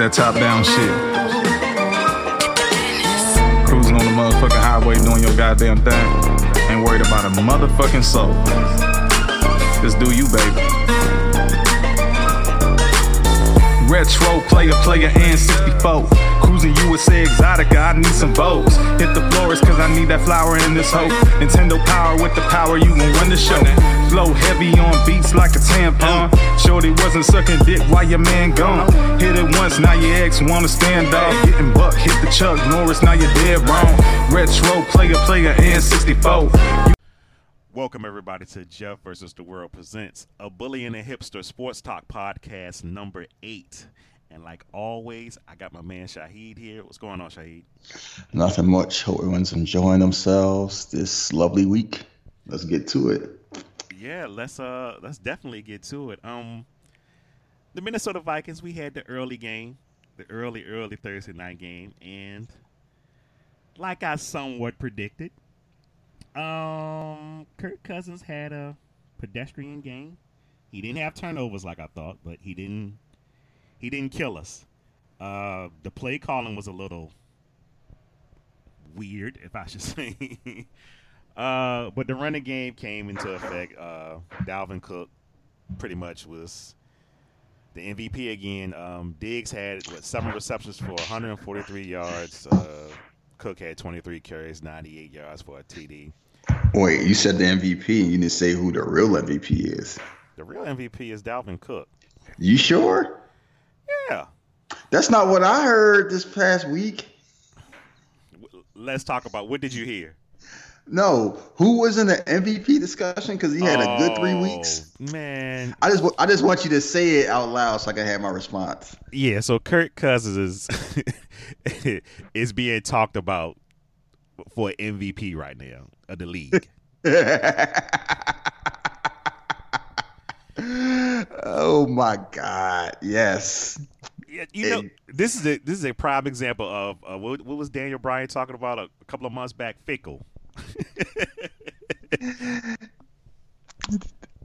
that top down shit. Cruising on the motherfucking highway doing your goddamn thing. Ain't worried about a motherfucking soul. Just do you, baby. Retro player, player, and 64. Cruising USA Exotica, I need some votes. Hit the florist, cause I need that flower in this hoe. Nintendo power with the power, you gon' run the show. Flow heavy on beats like a tampon. Shorty wasn't sucking dick while your man gone. Hit it once, now your ex wanna stand off. Getting buck, hit the Chuck Norris, now you're dead wrong. Retro player, player, and 64. Welcome everybody to Jeff versus the World presents a Bully and a Hipster Sports Talk podcast number eight. And like always, I got my man Shahid here. What's going on, Shahid? Nothing much. Hope everyone's enjoying themselves this lovely week. Let's get to it. Yeah, let's uh let's definitely get to it. Um the Minnesota Vikings, we had the early game, the early, early Thursday night game, and like I somewhat predicted, um, Kirk Cousins had a pedestrian game. He didn't have turnovers like I thought, but he didn't he didn't kill us. Uh, the play calling was a little weird, if I should say. uh, but the running game came into effect. Uh, Dalvin Cook pretty much was the MVP again. Um, Diggs had what, seven receptions for 143 yards. Uh, Cook had 23 carries, 98 yards for a TD. Wait, you said the MVP and you didn't say who the real MVP is. The real MVP is Dalvin Cook. You sure? Yeah. That's not what I heard this past week. Let's talk about what did you hear? No, who was in the MVP discussion? Because he had oh, a good three oh, weeks. Man, I just I just want you to say it out loud so I can have my response. Yeah, so Kirk Cousins is is being talked about for MVP right now of the league. oh my God! Yes. Yeah, you know, this is a this is a prime example of uh, what, what, was Daniel Bryan talking about a, a couple of months back? Fickle.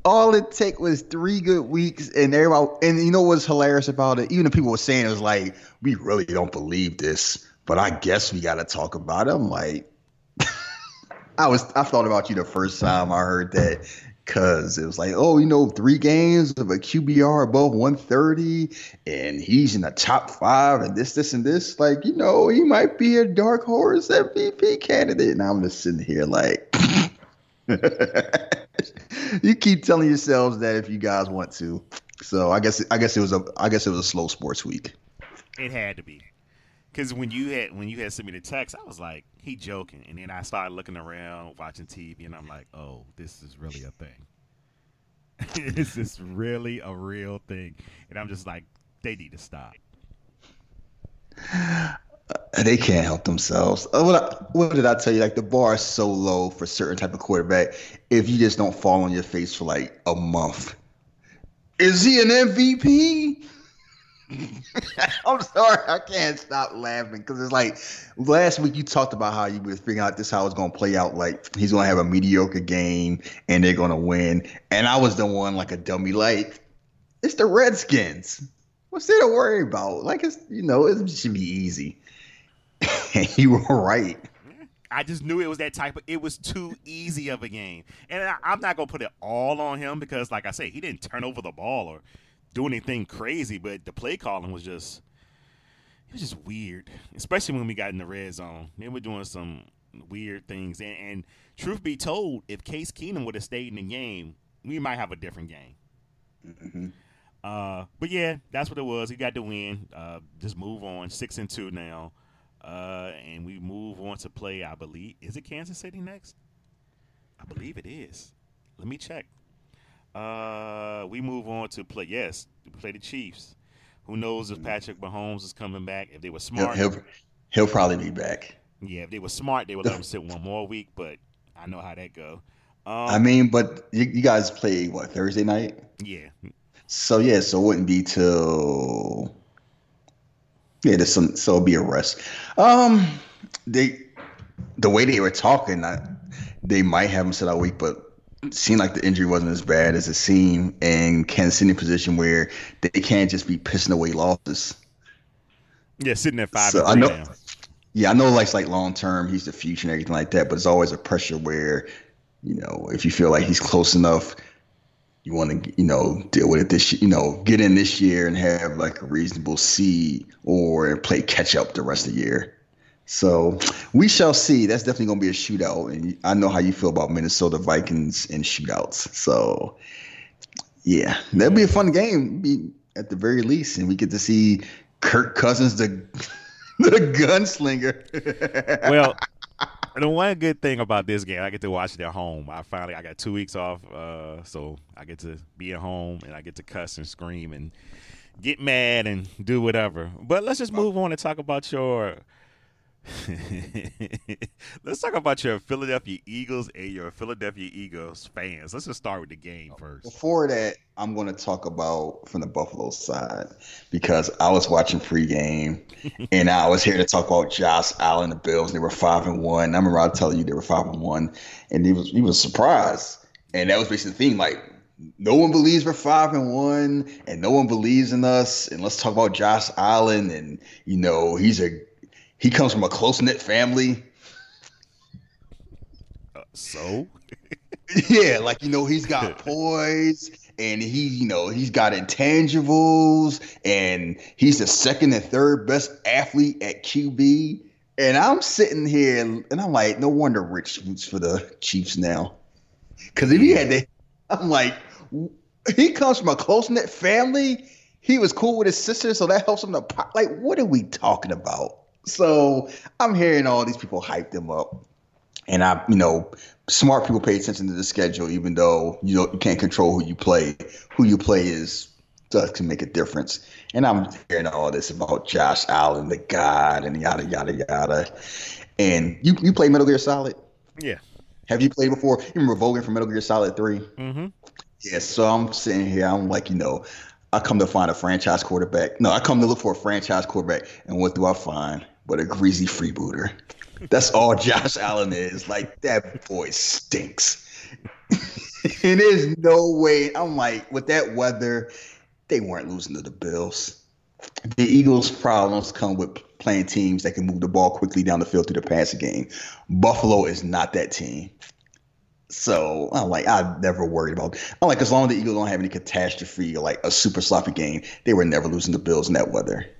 All it took was three good weeks, and everybody. And you know what's hilarious about it? Even the people were saying it was like, we really don't believe this, but I guess we got to talk about it. I'm like, I was. I thought about you the first time I heard that, Cause it was like, oh, you know, three games of a QBR above 130, and he's in the top five, and this, this, and this. Like, you know, he might be a dark horse MVP candidate. And I'm just sitting here like, you keep telling yourselves that if you guys want to. So I guess I guess it was a I guess it was a slow sports week. It had to be. Cause when you had when you had sent me the text, I was like, he joking, and then I started looking around, watching TV, and I'm like, oh, this is really a thing. this is really a real thing, and I'm just like, they need to stop. Uh, they can't help themselves. Uh, what, I, what did I tell you? Like the bar is so low for certain type of quarterback. If you just don't fall on your face for like a month, is he an MVP? I'm sorry, I can't stop laughing because it's like last week you talked about how you were figuring out this how it's gonna play out. Like he's gonna have a mediocre game and they're gonna win, and I was the one like a dummy. Like it's the Redskins. What's there to worry about? Like it's you know it should be easy. and you were right. I just knew it was that type of. It was too easy of a game, and I, I'm not gonna put it all on him because, like I say, he didn't turn over the ball or do anything crazy, but the play calling was just it was just weird, especially when we got in the red zone. They were doing some weird things, and, and truth be told, if Case Keenum would have stayed in the game, we might have a different game. Mm-hmm. Uh, but yeah, that's what it was. He got the win. Uh, just move on, six and two now, uh, and we move on to play. I believe is it Kansas City next? I believe it is. Let me check. Uh, we move on to play. Yes, to play the Chiefs. Who knows if Patrick Mahomes is coming back? If they were smart, he'll, he'll, he'll probably be back. Yeah, if they were smart, they would let him sit one more week. But I know how that go. Um, I mean, but you, you, guys play what Thursday night? Yeah. So yeah, so it wouldn't be till yeah, there's some so it'll be a rest. Um, they the way they were talking, I, they might have him sit out week, but seemed like the injury wasn't as bad as it seemed, and Kansas City in a position where they can't just be pissing away losses. Yeah, sitting at five. So I know. Now. Yeah, I know. Like like long term, he's the future and everything like that. But it's always a pressure where, you know, if you feel like he's close enough, you want to, you know, deal with it this, you know, get in this year and have like a reasonable seed or play catch up the rest of the year. So we shall see. That's definitely going to be a shootout, and I know how you feel about Minnesota Vikings and shootouts. So yeah, that'll be a fun game. Be at the very least, and we get to see Kirk Cousins, the the gunslinger. well, the one good thing about this game, I get to watch it at home. I finally I got two weeks off, uh, so I get to be at home and I get to cuss and scream and get mad and do whatever. But let's just move on and talk about your Let's talk about your Philadelphia Eagles and your Philadelphia Eagles fans. Let's just start with the game uh, first. Before that, I'm going to talk about from the Buffalo side because I was watching pregame and I was here to talk about Josh Allen, the Bills. They were five and one. I remember I telling you they were five and one, and he was he was surprised, and that was basically the thing. Like no one believes we're five and one, and no one believes in us. And let's talk about Josh Allen, and you know he's a he comes from a close knit family. Uh, so, yeah, like you know, he's got poise and he, you know, he's got intangibles and he's the second and third best athlete at QB. And I'm sitting here and I'm like, no wonder Rich roots for the Chiefs now. Because if he had to, I'm like, he comes from a close knit family. He was cool with his sister, so that helps him to pop. Like, what are we talking about? So I'm hearing all these people hype them up. And I, you know, smart people pay attention to the schedule, even though you know you can't control who you play. Who you play is does can make a difference. And I'm hearing all this about Josh Allen, the God, and yada yada yada. And you you play Metal Gear Solid? Yeah. Have you played before? You remember Volgin from Metal Gear Solid 3? Mm-hmm. Yeah, so I'm sitting here, I'm like, you know, I come to find a franchise quarterback. No, I come to look for a franchise quarterback, and what do I find? But a greasy freebooter. That's all Josh Allen is. Like that boy stinks. and there's no way. I'm like, with that weather, they weren't losing to the Bills. The Eagles' problems come with playing teams that can move the ball quickly down the field through the passing game. Buffalo is not that team. So I'm like, I never worried about. I'm like, as long as the Eagles don't have any catastrophe like a super sloppy game, they were never losing the Bills in that weather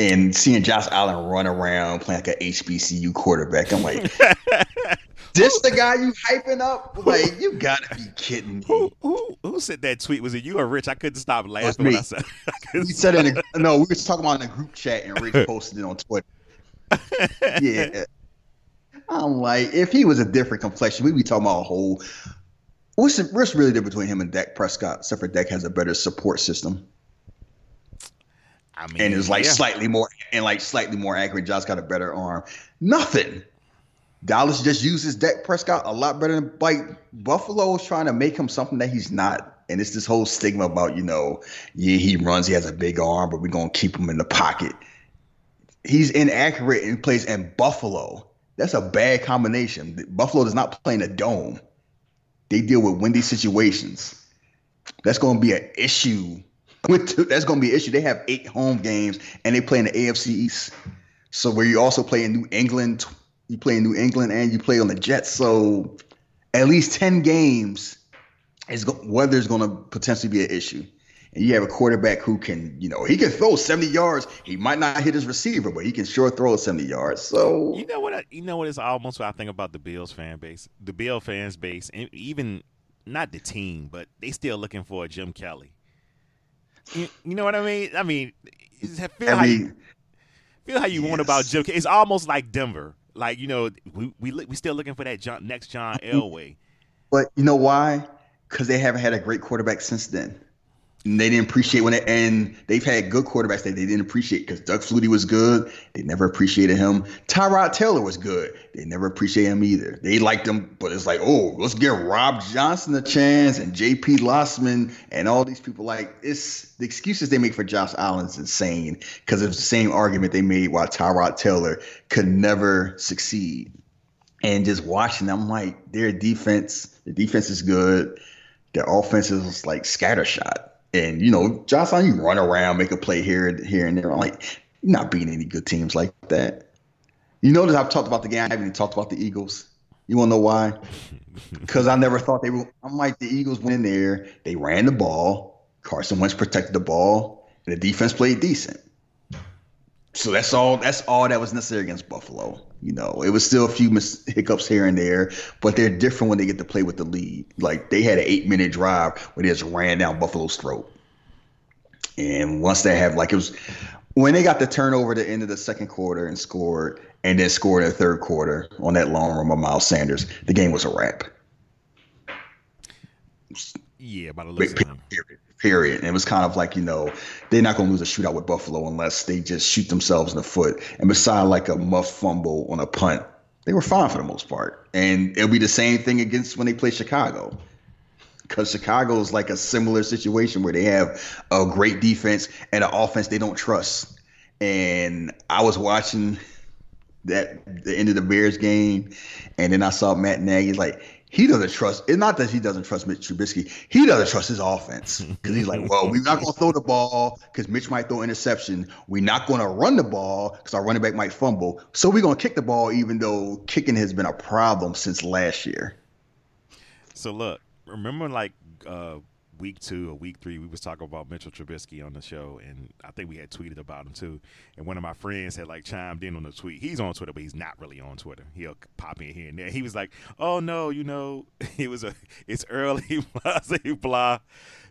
and seeing Josh Allen run around playing like an HBCU quarterback, I'm like, this the guy you hyping up? Like, you gotta be kidding me. Who, who, who said that tweet? Was it you or Rich? I couldn't stop laughing when I said. I said it. In a, no, we were talking about in a group chat, and Rich posted it on Twitter. yeah, I'm like, if he was a different complexion, we'd be talking about a whole. What's, what's really different between him and Dak Prescott? Except for Dak has a better support system. I mean, and is like yeah. slightly more and like slightly more accurate. Josh got a better arm. Nothing. Dallas just uses Dak Prescott a lot better than like Buffalo is trying to make him something that he's not. And it's this whole stigma about, you know, yeah, he runs, he has a big arm, but we're gonna keep him in the pocket. He's inaccurate and plays in Buffalo. That's a bad combination. Buffalo does not play in a dome. They deal with windy situations. That's gonna be an issue with that's going to be an issue. They have eight home games and they play in the AFC East. So where you also play in New England, you play in New England and you play on the Jets. So at least ten games is weather is going to potentially be an issue. And you have a quarterback who can, you know, he can throw 70 yards. He might not hit his receiver, but he can sure throw 70 yards. So you know what? I, you know what is almost what I think about the Bills fan base, the Bill fans base, and even not the team, but they still looking for a Jim Kelly. You, you know what I mean? I mean, feel I how mean, you, feel how you yes. want about Jim. It's almost like Denver. Like you know, we we we still looking for that John, next John mm-hmm. Elway. But you know why? Because they haven't had a great quarterback since then. And they didn't appreciate when it, and they've had good quarterbacks that they didn't appreciate because Doug Flutie was good. They never appreciated him. Tyrod Taylor was good. They never appreciated him either. They liked him, but it's like, oh, let's give Rob Johnson a chance and J.P. Losman and all these people. Like, it's the excuses they make for Josh Allen's insane because it's the same argument they made why Tyrod Taylor could never succeed. And just watching them, like, their defense, the defense is good. Their offense is like scattershot and you know, Allen, you run around, make a play here, here and there. I'm like, You're not beating any good teams like that. You notice I've talked about the game. I haven't even talked about the Eagles. You want to know why? Because I never thought they were. I'm like the Eagles went in there. They ran the ball. Carson Wentz protected the ball, and the defense played decent. So that's all. That's all that was necessary against Buffalo. You know, it was still a few mis- hiccups here and there, but they're different when they get to play with the lead. Like they had an eight minute drive where they just ran down Buffalo's throat. And once they have like it was when they got the turnover at the end of the second quarter and scored, and then scored in the third quarter on that long run by Miles Sanders, the game was a wrap. Yeah, by the looks Period. Period. And it was kind of like, you know, they're not going to lose a shootout with Buffalo unless they just shoot themselves in the foot. And beside like a muff fumble on a punt, they were fine for the most part. And it'll be the same thing against when they play Chicago. Because Chicago is like a similar situation where they have a great defense and an offense they don't trust. And I was watching that the end of the Bears game, and then I saw Matt Nagy like he doesn't trust. It's not that he doesn't trust Mitch Trubisky. He doesn't trust his offense because he's like, well, we're not going to throw the ball because Mitch might throw interception. We're not going to run the ball because our running back might fumble. So we're going to kick the ball, even though kicking has been a problem since last year. So look, remember like uh, week two or week three, we was talking about Mitchell Trubisky on the show, and I think we had tweeted about him too. And one of my friends had like chimed in on the tweet. He's on Twitter, but he's not really on Twitter. He'll pop in here and there. He was like, "Oh no, you know, it was a, it's early, blah blah."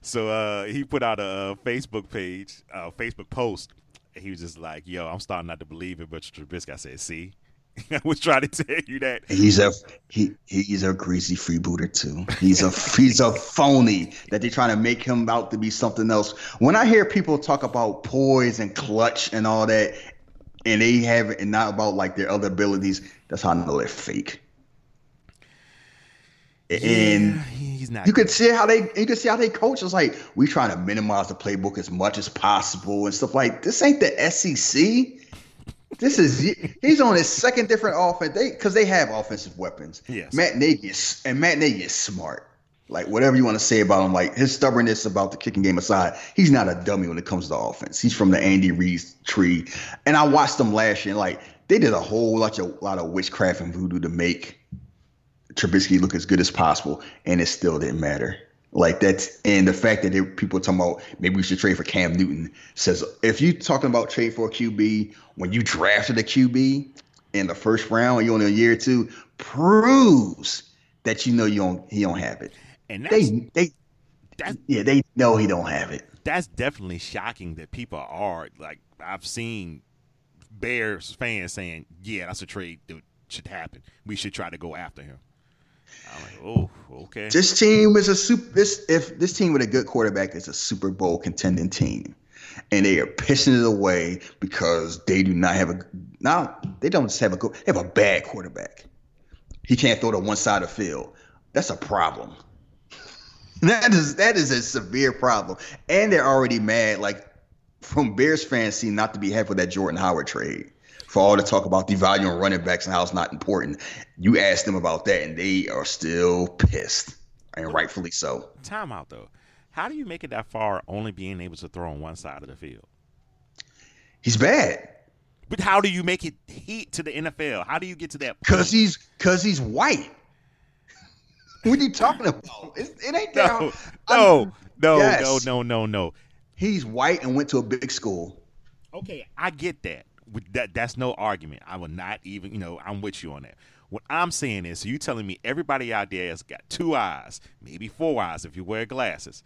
So uh, he put out a Facebook page, a Facebook post. He was just like, "Yo, I'm starting not to believe it, but Trubisky." I said, "See." I was trying to tell you that he's a he he's a greasy freebooter too. He's a he's a phony that they're trying to make him out to be something else. When I hear people talk about poise and clutch and all that, and they have it and not about like their other abilities, that's how I know they're fake. And he's not. You could see how they you could see how they coach. It's like we trying to minimize the playbook as much as possible and stuff like this. Ain't the SEC. This is he's on his second different offense. They because they have offensive weapons. Yes. Matt Nagy is and Matt Nagy is smart. Like whatever you want to say about him, like his stubbornness about the kicking game aside, he's not a dummy when it comes to offense. He's from the Andy Reid tree, and I watched them last year. And like they did a whole lot of lot of witchcraft and voodoo to make Trubisky look as good as possible, and it still didn't matter. Like that's and the fact that people talking about maybe we should trade for Cam Newton says if you talking about trade for a QB when you drafted a QB in the first round, you only a year or two, proves that you know you don't he don't have it. And that's, they they that's, yeah they know he don't have it. That's definitely shocking that people are like I've seen Bears fans saying yeah that's a trade that should happen. We should try to go after him. I'm like, oh, okay. This team is a super. This if this team with a good quarterback is a Super Bowl contending team, and they are pissing it away because they do not have a. Now they don't just have a good. They have a bad quarterback. He can't throw to one side of the field. That's a problem. That is that is a severe problem, and they're already mad. Like from Bears fans seem not to be happy with that Jordan Howard trade for all the talk about devaluing running backs and how it's not important. You ask them about that, and they are still pissed, and rightfully so. Time out though. How do you make it that far, only being able to throw on one side of the field? He's bad. But how do you make it heat to the NFL? How do you get to that? Because he's because he's white. what are you talking about? It, it ain't that. No, no, no, yes. no, no, no, no. He's white and went to a big school. Okay, I get that that that's no argument. I will not even, you know, I'm with you on that. What I'm saying is, so you telling me everybody out there has got two eyes, maybe four eyes if you wear glasses,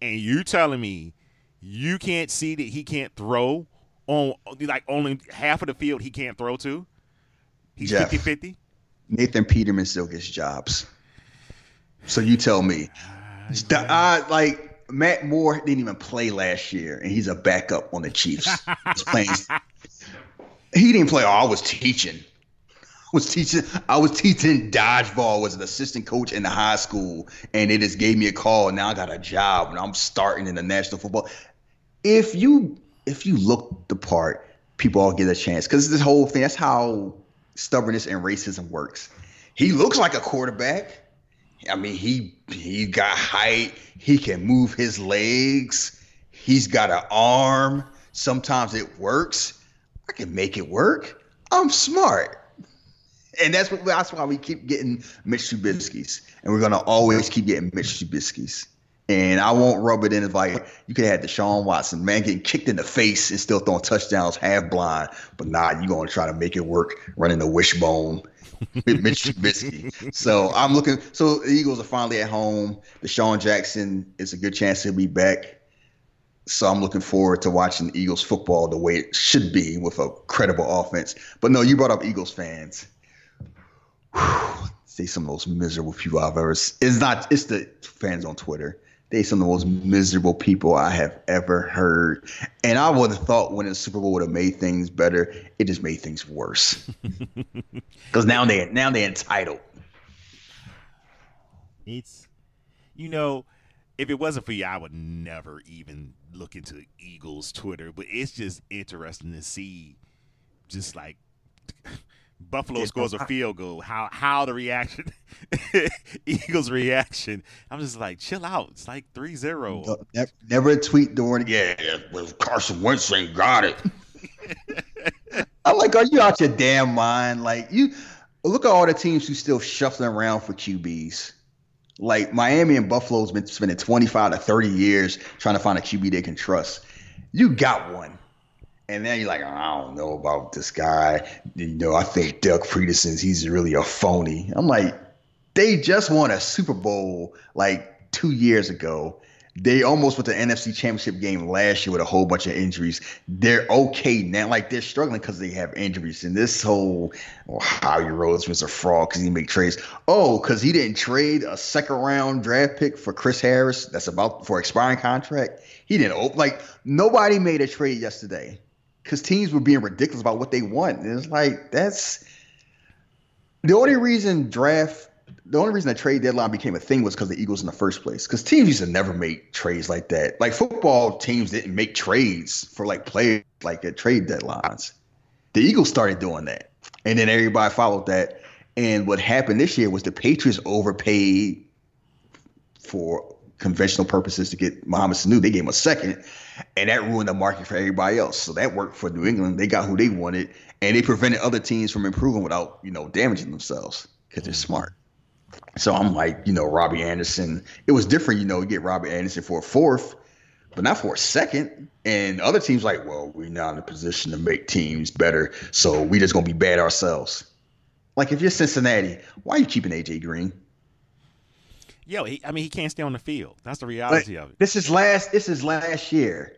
and you telling me you can't see that he can't throw on like only half of the field he can't throw to? He's 50 50? Nathan Peterman still gets jobs. So you tell me. Uh, uh, like Matt Moore didn't even play last year, and he's a backup on the Chiefs. he's playing he didn't play. Oh, I was teaching. I was teaching. I was teaching dodgeball. Was an assistant coach in the high school, and they just gave me a call. Now I got a job, and I'm starting in the national football. If you if you look the part, people all get a chance because this whole thing. That's how stubbornness and racism works. He looks like a quarterback. I mean, he he got height. He can move his legs. He's got an arm. Sometimes it works I can make it work. I'm smart. And that's what that's why we keep getting Mitch Trubisky's. And we're gonna always keep getting Mitch Trubisky's. And I won't rub it in as like you could have Deshaun Watson, man, getting kicked in the face and still throwing touchdowns half blind. But nah, you're gonna try to make it work running the wishbone with Mitch Trubisky. So I'm looking so the Eagles are finally at home. DeSean Jackson is a good chance he'll be back. So I'm looking forward to watching the Eagles football the way it should be with a credible offense. But no, you brought up Eagles fans. Whew, say some of those miserable people I've ever. It's not. It's the fans on Twitter. They some of the most miserable people I have ever heard. And I would have thought winning the Super Bowl would have made things better. It just made things worse. Because now they now they're entitled. It's, you know, if it wasn't for you, I would never even look into Eagles Twitter. But it's just interesting to see, just like Buffalo scores a field goal, how how the reaction, Eagles reaction. I'm just like, chill out. It's like 3-0. Never, never tweet during yeah, well, Carson Wentz ain't got it. I'm like, are you out your damn mind? Like you look at all the teams who still shuffling around for QBs. Like Miami and Buffalo's been spending 25 to 30 years trying to find a QB they can trust. You got one. And then you're like, I don't know about this guy. You know, I think Doug Pederson's he's really a phony. I'm like, they just won a Super Bowl like two years ago. They almost went the NFC Championship game last year with a whole bunch of injuries. They're okay now. Like they're struggling because they have injuries. And this whole oh, Howie Rose was a fraud because he make trades. Oh, because he didn't trade a second round draft pick for Chris Harris. That's about for expiring contract. He didn't. Like nobody made a trade yesterday because teams were being ridiculous about what they want. And it's like that's the only reason draft the only reason the trade deadline became a thing was because the Eagles in the first place. Because teams used to never make trades like that. Like football teams didn't make trades for like players like at trade deadlines. The Eagles started doing that, and then everybody followed that. And what happened this year was the Patriots overpaid for conventional purposes to get Mohamed Sanu. They gave him a second, and that ruined the market for everybody else. So that worked for New England. They got who they wanted, and they prevented other teams from improving without you know damaging themselves because they're mm. smart. So I'm like, you know, Robbie Anderson. It was different, you know, you get Robbie Anderson for a fourth, but not for a second. And other teams like, well, we're not in a position to make teams better, so we just gonna be bad ourselves. Like if you're Cincinnati, why are you keeping AJ Green? Yo, he, I mean, he can't stay on the field. That's the reality Like, of it. This is last. This is last year,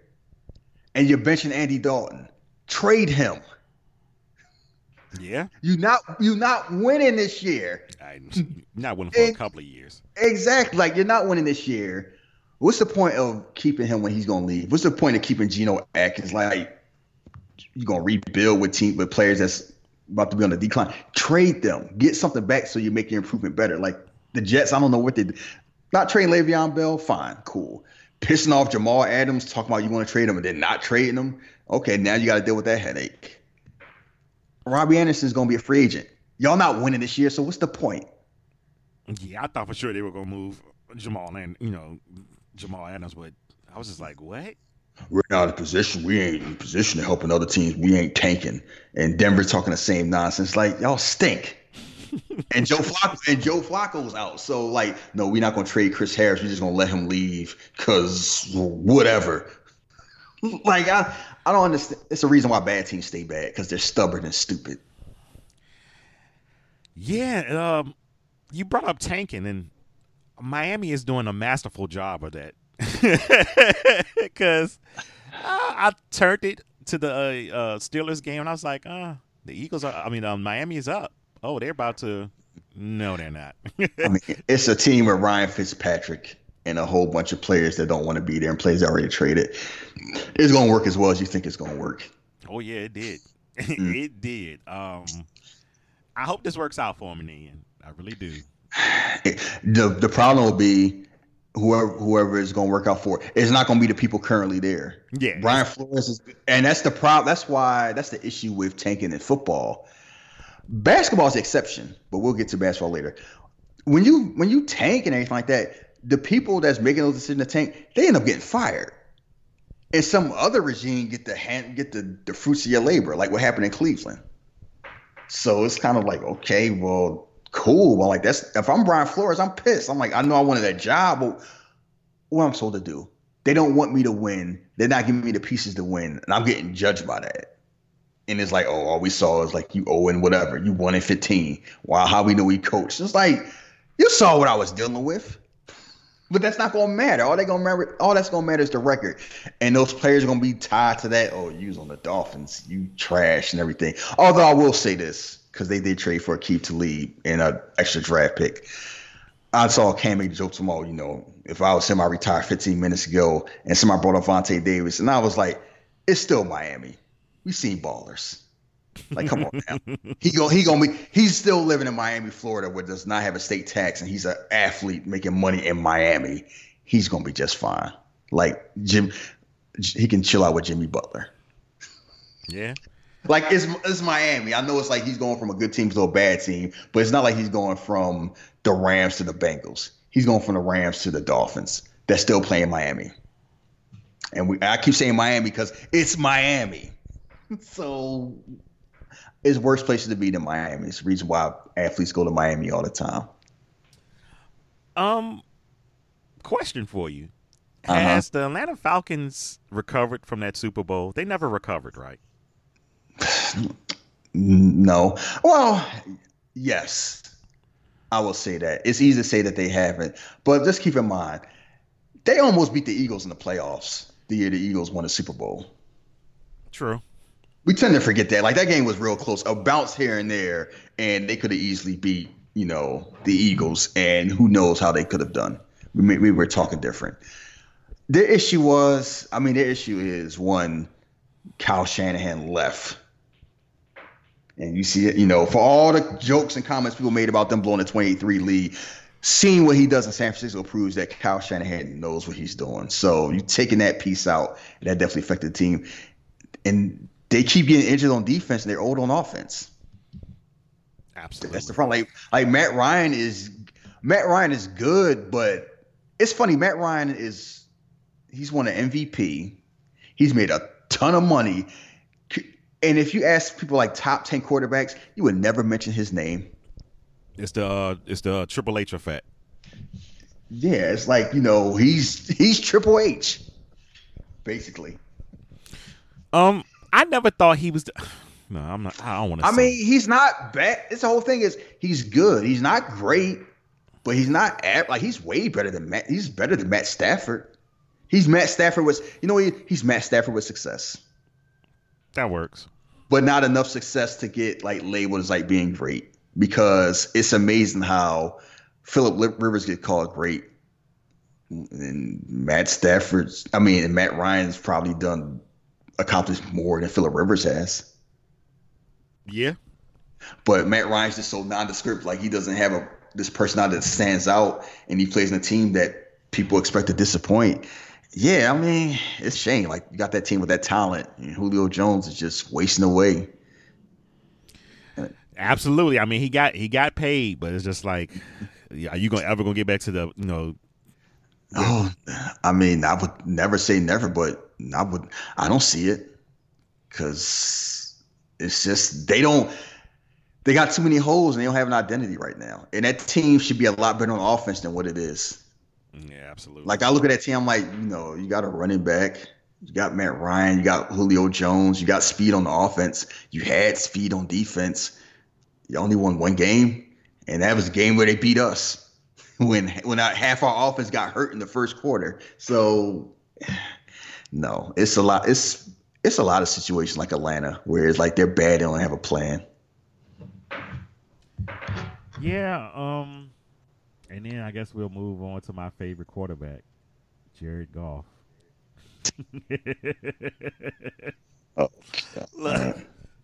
and you're benching Andy Dalton. Trade him. Yeah, You not you not winning this year. I, not winning for a couple of years. Exactly. Like you're not winning this year. What's the point of keeping him when he's gonna leave? What's the point of keeping Geno Atkins? Like you're gonna rebuild with team with players that's about to be on the decline. Trade them. Get something back so you make your improvement better. Like the Jets, I don't know what they did. Not trading Le'Veon Bell, fine, cool. Pissing off Jamal Adams, talking about you want to trade him and then not trading him. Okay, now you got to deal with that headache. Robbie Anderson's gonna be a free agent. Y'all not winning this year, so what's the point? Yeah, I thought for sure they were gonna move Jamal and you know Jamal Adams, but I was just like, what? we're not in a position. We ain't in a position to helping other teams. We ain't tanking. And Denver's talking the same nonsense. Like y'all stink. and Joe Flacco and Joe Flacco's out. So like, no, we're not gonna trade Chris Harris. We're just gonna let him leave because whatever. like I, I don't understand. It's a reason why bad teams stay bad because they're stubborn and stupid. Yeah, um, you brought up tanking, and Miami is doing a masterful job of that. Because I, I turned it to the uh, uh, Steelers game, and I was like, uh, the Eagles are. I mean, um, Miami is up. Oh, they're about to. No, they're not. I mean, it's a team with Ryan Fitzpatrick and a whole bunch of players that don't want to be there and players that already traded. It's gonna work as well as you think it's gonna work. oh yeah, it did. it did. Um, I hope this works out for him in the end. I really do. the the problem will be whoever whoever is going to work out for it. It's not going to be the people currently there. Yeah, Brian Flores is, and that's the problem. That's why that's the issue with tanking in football. Basketball is the exception, but we'll get to basketball later. When you when you tank and everything like that, the people that's making those decisions to tank, they end up getting fired. and some other regime get the hand get the, the fruits of your labor, like what happened in Cleveland. So it's kind of like, okay, well, cool. Well, like that's if I'm Brian Flores, I'm pissed. I'm like, I know I wanted that job, but what I'm supposed to do? They don't want me to win. They're not giving me the pieces to win, and I'm getting judged by that. And it's like, oh, all we saw is like you owe and whatever. You won in 15. Wow, how we know we coached? It's like you saw what I was dealing with. But that's not gonna matter. All they gonna remember, all that's gonna matter is the record, and those players are gonna be tied to that. Oh, you was on the Dolphins, you trash and everything. Although I will say this because they did trade for Aqib Talib and an extra draft pick. I saw Cam make jokes tomorrow. You know, if I was him, I retired 15 minutes ago, and somebody brought up Vontae Davis, and I was like, it's still Miami. We seen ballers. Like, come on now. He go he gonna be he's still living in Miami, Florida, where does not have a state tax, and he's an athlete making money in Miami. He's gonna be just fine. Like Jim, he can chill out with Jimmy Butler. Yeah. Like it's it's Miami. I know it's like he's going from a good team to a bad team, but it's not like he's going from the Rams to the Bengals. He's going from the Rams to the Dolphins. They're still playing Miami. And we I keep saying Miami because it's Miami. So it's worse places to be than Miami. It's the reason why athletes go to Miami all the time. Um, question for you: Uh-huh. Has the Atlanta Falcons recovered from that Super Bowl? They never recovered, right? No. Well, yes. I will say that. It's easy to say that they haven't, but just keep in mind, they almost beat the Eagles in the playoffs the year the Eagles won the Super Bowl. True. We tend to forget that. Like that game was real close, a bounce here and there, and they could have easily beat, you know, the Eagles, and who knows how they could have done. We, we were talking different. Their issue was, I mean, their issue is one, Kyle Shanahan left. And you see it, you know, for all the jokes and comments people made about them blowing the 28-3 lead, seeing what he does in San Francisco proves that Kyle Shanahan knows what he's doing. So you taking that piece out, that definitely affected the team. And they keep getting injured on defense, and they're old on offense. Absolutely. That's the front. Like like Matt Ryan is Matt Ryan is good, but it's funny. Matt Ryan is he's won an MVP. He's made a ton of money. And if you ask people like top ten quarterbacks, you would never mention his name. It's the uh, it's the Triple H effect. Yeah, it's like you know he's he's Triple H, basically. Um, I never thought he was. The, no, I'm not. I don't want to. I mean, he's not bad. It's the whole thing is he's good. He's not great, but he's not like he's way better than Matt. He's better than Matt Stafford. He's Matt Stafford was you know he, he's Matt Stafford with success, that works. but not enough success to get like labeled as like being great because it's amazing how Philip Rivers get called great. And Matt Stafford's, I mean, Matt Ryan's probably done accomplished more than Philip Rivers has. Yeah. But Matt Ryan's just so nondescript. Like he doesn't have a this personality that stands out, and he plays in a team that people expect to disappoint. Yeah, I mean, it's a shame. Like you got that team with that talent, and Julio Jones is just wasting away. Absolutely. I mean, he got he got paid, but it's just like, are you gonna ever gonna get back to the you know? Oh, I mean, I would never say never, but I would. I don't see it because it's just they don't. They got too many holes and they don't have an identity right now. And that team should be a lot better on offense than what it is. Yeah, absolutely. Like I look at that team, I'm like, you know, you got a running back, you got Matt Ryan, you got Julio Jones, you got speed on the offense, you had speed on defense. You only won one game, and that was a game where they beat us when when our, half our offense got hurt in the first quarter. So no, it's a lot. It's it's a lot of situations like Atlanta where it's like they're bad, they don't have a plan. yeah. Um, and then I guess we'll move on to my favorite quarterback, Jared Goff. Oh, Look,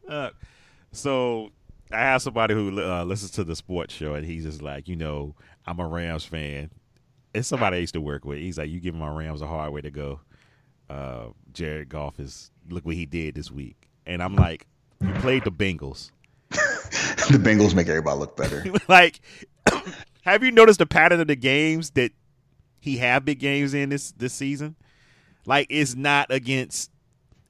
look. So I have somebody who uh, listens to the sports show, and he's just like, you know, I'm a Rams fan. It's somebody I used to work with. He's like, you giving my Rams a hard way to go. Uh, Jared Goff is look what he did this week, and I'm like, you played the Bengals. the Bengals make everybody look better. like, have you noticed the pattern of the games that he have big games in this this season? Like it's not against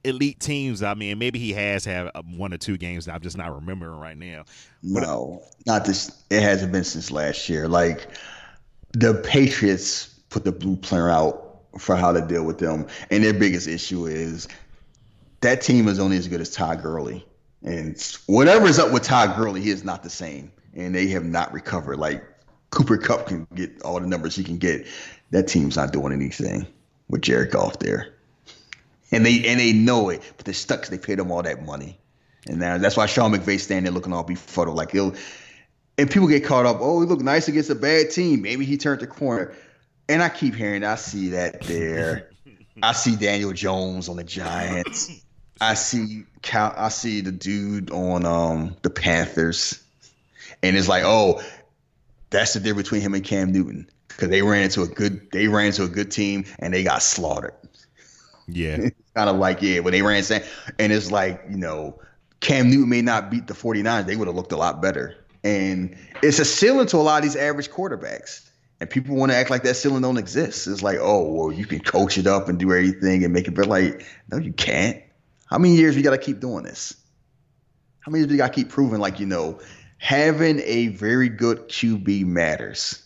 elite teams. I mean, maybe he has had uh, one or two games that I'm just not remembering right now. But no, not this. It hasn't been since last year. Like the Patriots put the blueprint out for how to deal with them, and their biggest issue is that team is only as good as Todd Gurley, and whatever is up with Todd Gurley, he is not the same, and they have not recovered. Like Cooper Kupp can get all the numbers he can get. That team's not doing anything with Jared Goff there and they and they know it, but they're stuck because they paid them all that money, and now that's why Sean McVay standing there looking all befuddled, like he'll. And people get caught up. Oh, he looked nice against a bad team. Maybe he turned the corner. And I keep hearing, I see that there. I see Daniel Jones on the Giants. I see Cal, I see the dude on um, the Panthers, and it's like, oh, that's the difference between him and Cam Newton because they ran into a good they ran into a good team and they got slaughtered. Yeah. kind of like, yeah, when they ran and it's like, you know, Cam Newton may not beat the 49ers, they would have looked a lot better. And it's a ceiling to a lot of these average quarterbacks. And people want to act like that ceiling don't exist. It's like, oh, well, you can coach it up and do everything and make it But Like, no, you can't. How many years we got to keep doing this? How many years do we got to keep proving, like, you know, having a very good QB matters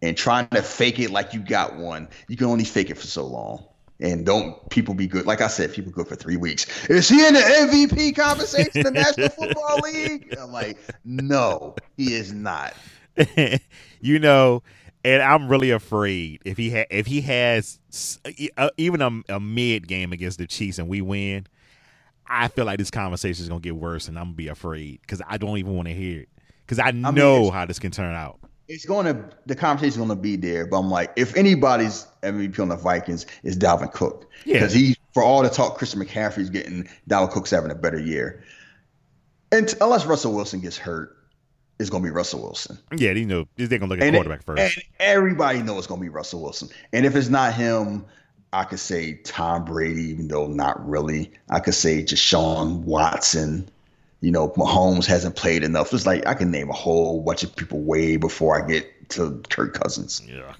and trying to fake it like you got one, you can only fake it for so long. And don't people be good? Like I said, people good for three weeks. Is he in the MVP conversation, the National Football League? I'm like, no, he is not. you know, and I'm really afraid if he ha- if he has uh, even a, a mid game against the Chiefs and we win, I feel like this conversation is gonna get worse, and I'm gonna be afraid because I don't even want to hear it because I, I know mean, how this can turn out it's going to the conversation is going to be there. But I'm like, if anybody's MVP on the Vikings, is Dalvin Cook because yeah. he, for all the talk, Christian McCaffrey's getting Dalvin Cook's having a better year, and unless Russell Wilson gets hurt, it's going to be Russell Wilson. Yeah, you know they're going to look at and quarterback it, first, and everybody knows it's going to be Russell Wilson. And if it's not him, I could say Tom Brady, even though not really. I could say Deshaun Watson you know, Mahomes hasn't played enough. It's like I can name a whole bunch of people way before I get to Kirk Cousins. Yeah.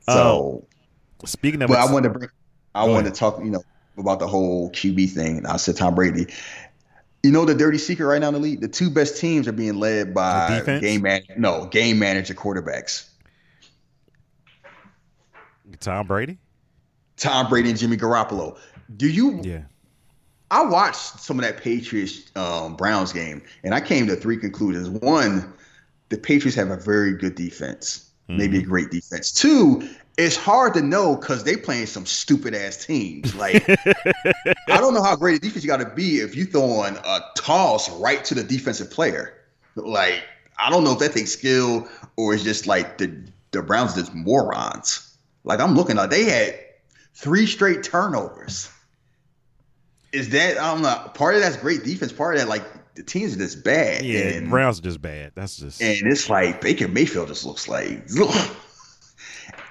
So, um, speaking of, but I wanted to bring, I wanted to talk, you know, about the whole QB thing. I said Tom Brady. You know the dirty secret right now in the league. The two best teams are being led by game man, no game manager quarterbacks. Tom Brady. Tom Brady and Jimmy Garoppolo. Do you? Yeah. I watched some of that Patriots um, Browns game, and I came to three conclusions. One, the Patriots have a very good defense, mm-hmm. maybe a mm-hmm. great defense. Two, it's hard to know because they playing some stupid ass teams. Like I don't know how great a defense you got to be if you throwing a toss right to the defensive player. Like I don't know if that takes skill or it's just like the the Browns just morons. Like I'm looking at they had three straight turnovers is that I don't know. Part of that's great defense. Part of that, like the teams are just bad. Yeah, and, Browns are just bad. That's just and it's like Baker Mayfield just looks like. Ugh.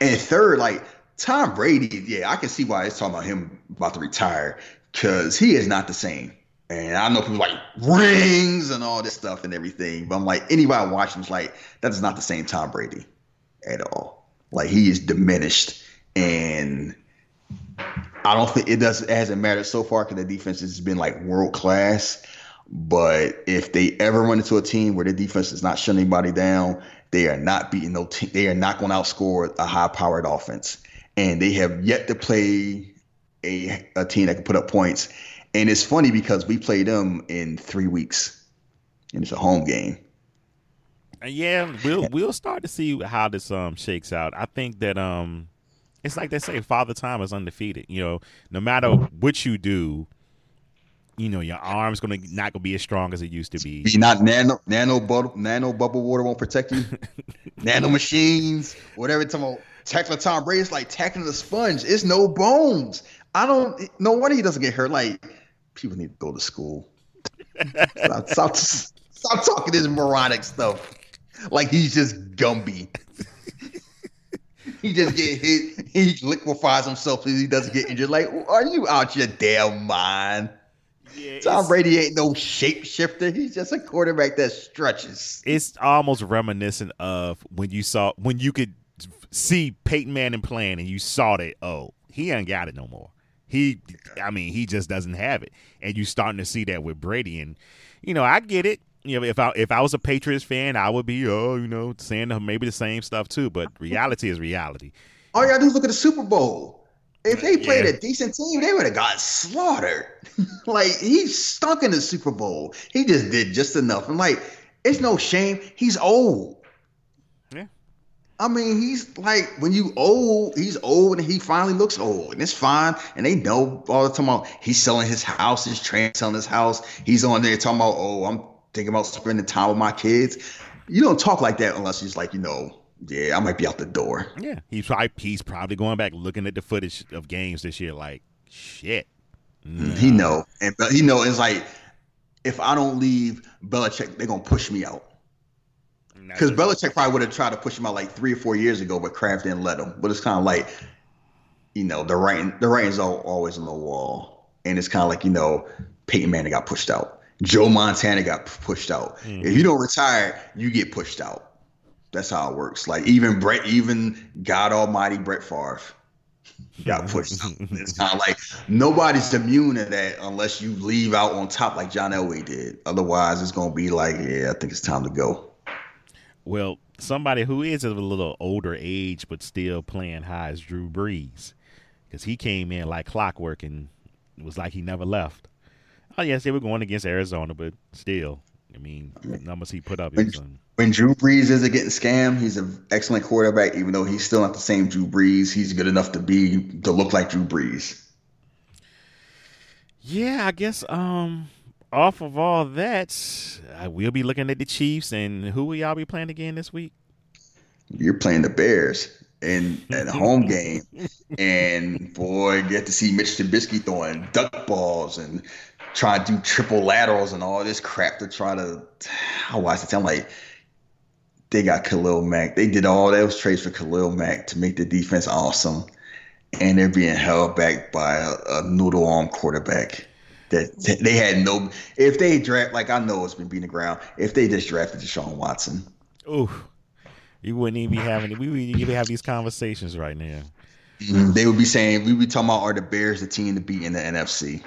And third, like Tom Brady, yeah, I can see why it's talking about him about to retire because he is not the same. And I know people like rings and all this stuff and everything, but I'm like anybody watching is like that is not the same Tom Brady at all. Like he is diminished and I don't think it does. It hasn't mattered so far because the defense has been like world class. But if they ever run into a team where the defense is not shutting anybody down, they are not beating no team. They are not going to outscore a high powered offense, and they have yet to play a a team that can put up points. And it's funny because we played them in three weeks, and it's a home game. Uh, yeah, we'll we'll start to see how this um shakes out. I think that um it's like they say, Father Time is undefeated. You know, no matter what you do, you know your arm's gonna not gonna be as strong as it used to be. Be not nano nano bubble nano bubble water won't protect you. nano machines, whatever. Talking tackling Tom Brady, it's like tackling a sponge. It's no bones. I don't. No wonder he doesn't get hurt. Like people need to go to school. stop, stop, stop talking this moronic stuff. Like he's just Gumby he just get hit. He liquefies himself so he doesn't get injured. Like, are you out your damn mind? Yeah, Tom Brady ain't no shapeshifter. He's just a quarterback that stretches. It's almost reminiscent of when you saw when you could see Peyton Manning playing and you saw that oh he ain't got it no more. He, I mean, he just doesn't have it, and you starting to see that with Brady. And you know, I get it. You know, if I if I was a Patriots fan, I would be, oh, you know, saying maybe the same stuff too. But reality is reality. All you gotta do is look at the Super Bowl. If they played yeah. a decent team, they would have got slaughtered. like he stunk in the Super Bowl. He just did just enough. And like, it's no shame. He's old. Yeah. I mean, he's like when you old, he's old and he finally looks old, and it's fine. And they know all the time about he's selling his house, his train selling his house. He's on there talking about, oh, I'm thinking about spending time with my kids. You don't talk like that unless he's like, you know, yeah, I might be out the door. Yeah, he's probably he's probably going back looking at the footage of games this year, like shit. No. He know, and he know it's like if I don't leave Belichick, they're gonna push me out. Because Belichick probably would have tried to push him out like three or four years ago, but Kraft didn't let him. But it's kind of like, you know, the writing the writing's always on the wall, and it's kind of like you know, Peyton Manning got pushed out, Joe Montana got pushed out. Mm-hmm. If you don't retire, you get pushed out. That's how it works. Like even Brett, even God Almighty Brett Favre got mm-hmm. pushed out. It's kind of like nobody's immune to that unless you leave out on top like John Elway did. Otherwise, it's gonna be like, yeah, I think it's time to go. Well, somebody who is of a little older age but still playing high is Drew Brees, because he came in like clockwork and it was like he never left. Oh yes, they were going against Arizona, but still, I mean, numbers he put up. When, when Drew Brees isn't getting scammed, he's an excellent quarterback. Even though he's still not the same Drew Brees, he's good enough to be to look like Drew Brees. Yeah, I guess. Um, off of all that, I will be looking at the Chiefs and who will y'all be playing again this week? You're playing the Bears in at home game, and boy, get to see Mitch Trubisky throwing duck balls and trying to do triple laterals and all this crap to try to. How was it? I'm like, they got Khalil Mack. They did all those trades for Khalil Mack to make the defense awesome, and they're being held back by a, a noodle arm quarterback. That they had no. If they draft, like I know it's been beating the ground. If they just drafted Deshaun Watson, ooh, you wouldn't even be having. We wouldn't even have these conversations right now. Mm-hmm. They would be saying we would be talking about are the Bears the team to beat in the NFC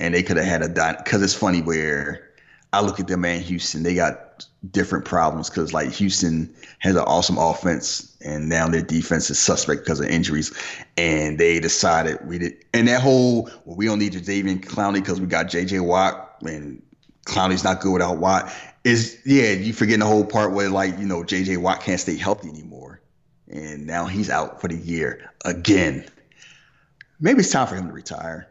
and they could have had a dot because it's funny where I look at them and Houston, they got different problems because like Houston has an awesome offense and now their defense is suspect because of injuries, and they decided we did and that whole well, we don't need Jadeveon Clowney because we got J.J. Watt and Clowney's not good without Watt. Is yeah, you forgetting the whole part where like you know J.J. Watt can't stay healthy anymore, and now he's out for the year again. Maybe it's time for him to retire.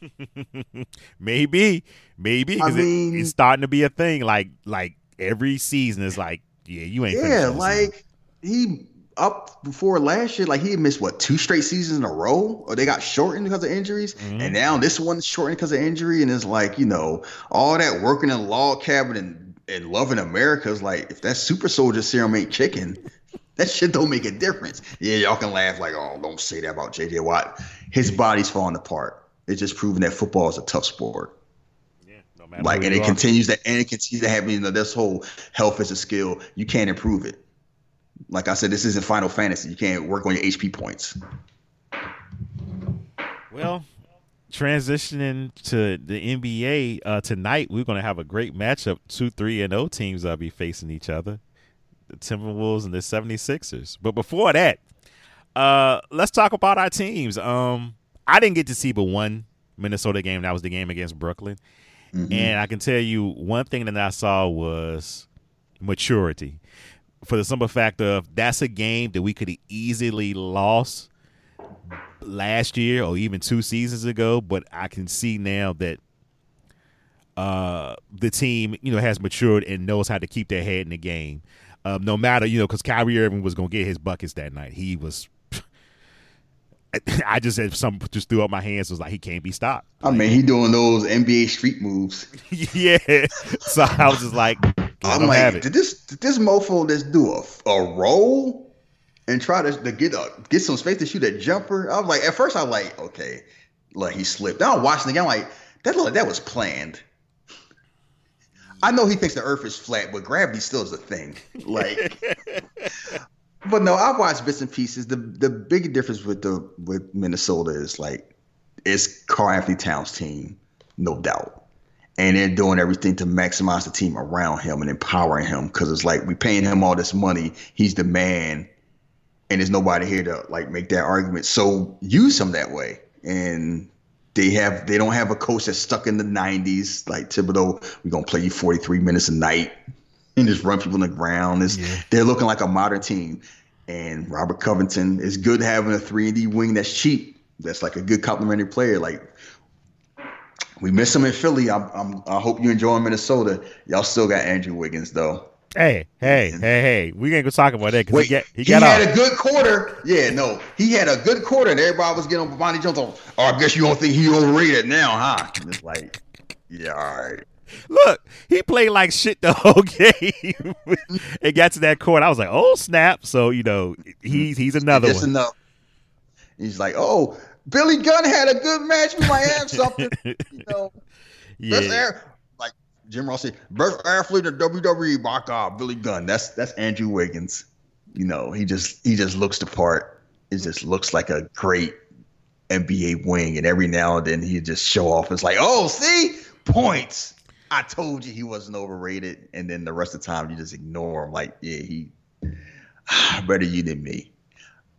maybe, maybe because it, it's starting to be a thing. Like, like every season is like, yeah, you ain't. Yeah, like he up before last year, like he missed what two straight seasons in a row, or they got shortened because of injuries, mm-hmm. and now this one's shortened because of injury, and it's like you know all that working in log cabin and and loving America is like if that super soldier serum ain't chicken. That shit don't make a difference. Yeah, y'all can laugh like, oh, don't say that about JJ Watt. His body's falling apart. It's just proving that football is a tough sport. Like, and it are. continues to and it continues to happen. you know this whole health is a skill. You can't improve it. Like I said, this isn't Final Fantasy. You can't work on your HP points. Well, transitioning to the NBA uh, tonight, we're going to have a great matchup. Two, three, and O teams will be facing each other the Timberwolves and the 76ers. But before that, uh, let's talk about our teams. Um, I didn't get to see but one Minnesota game. That was the game against Brooklyn. Mm-hmm. And I can tell you one thing that I saw was maturity. For the simple fact of that's a game that we could have easily lost last year or even two seasons ago, but I can see now that uh, the team, you know, has matured and knows how to keep their head in the game. Um, no matter, you know, because Kyrie Irving was going to get his buckets that night. He was I just had some just threw up my hands. Was like he can't be stopped. I mean, he doing those NBA street moves. yeah. So I was just like, I'm like, did this did this mofo just do a, a roll and try to, to get a, get some space to shoot a jumper? I was like, at first I was like, okay, like he slipped. Now I'm watching the game. I'm like that looked like that was planned. I know he thinks the Earth is flat, but gravity still is a thing. Like but no, I've watched bits and pieces. The the big difference with the with Minnesota is like it's Karl-Anthony Towns team, no doubt. And they're doing everything to maximize the team around him and empowering him because it's like we're paying him all this money. He's the man, and there's nobody here to like make that argument. So use him that way. And they have they don't have a coach that's stuck in the 90s like Thibodeau. We're gonna play you 43 minutes a night and just run people on the ground. It's, yeah. They're looking like a modern team. And Robert Covington is good having a three and D wing that's cheap. That's like a good complementary player. Like we miss him in Philly. I'm, I'm, i hope you enjoy Minnesota. Y'all still got Andrew Wiggins though. Hey, hey, hey, hey! We ain't gonna talk about that because he, get, he, he had a good quarter. Yeah, no, he had a good quarter, and everybody was getting on Bonnie Jones. On, oh, I guess you don't think he overrated now, huh? And it's like, yeah, all right. Look, he played like shit the whole game. it got to that court. I was like, oh snap! So you know, he's he's another one. Enough. He's like, oh, Billy Gunn had a good match. We might have something. you know, yeah. Air, like Jim Ross said, best athlete in WWE. My God, Billy Gunn. That's that's Andrew Wiggins. You know, he just he just looks the part. It just looks like a great NBA wing, and every now and then he just show off. It's like, oh, see points. I told you he wasn't overrated, and then the rest of the time you just ignore him. Like, yeah, he better you than me.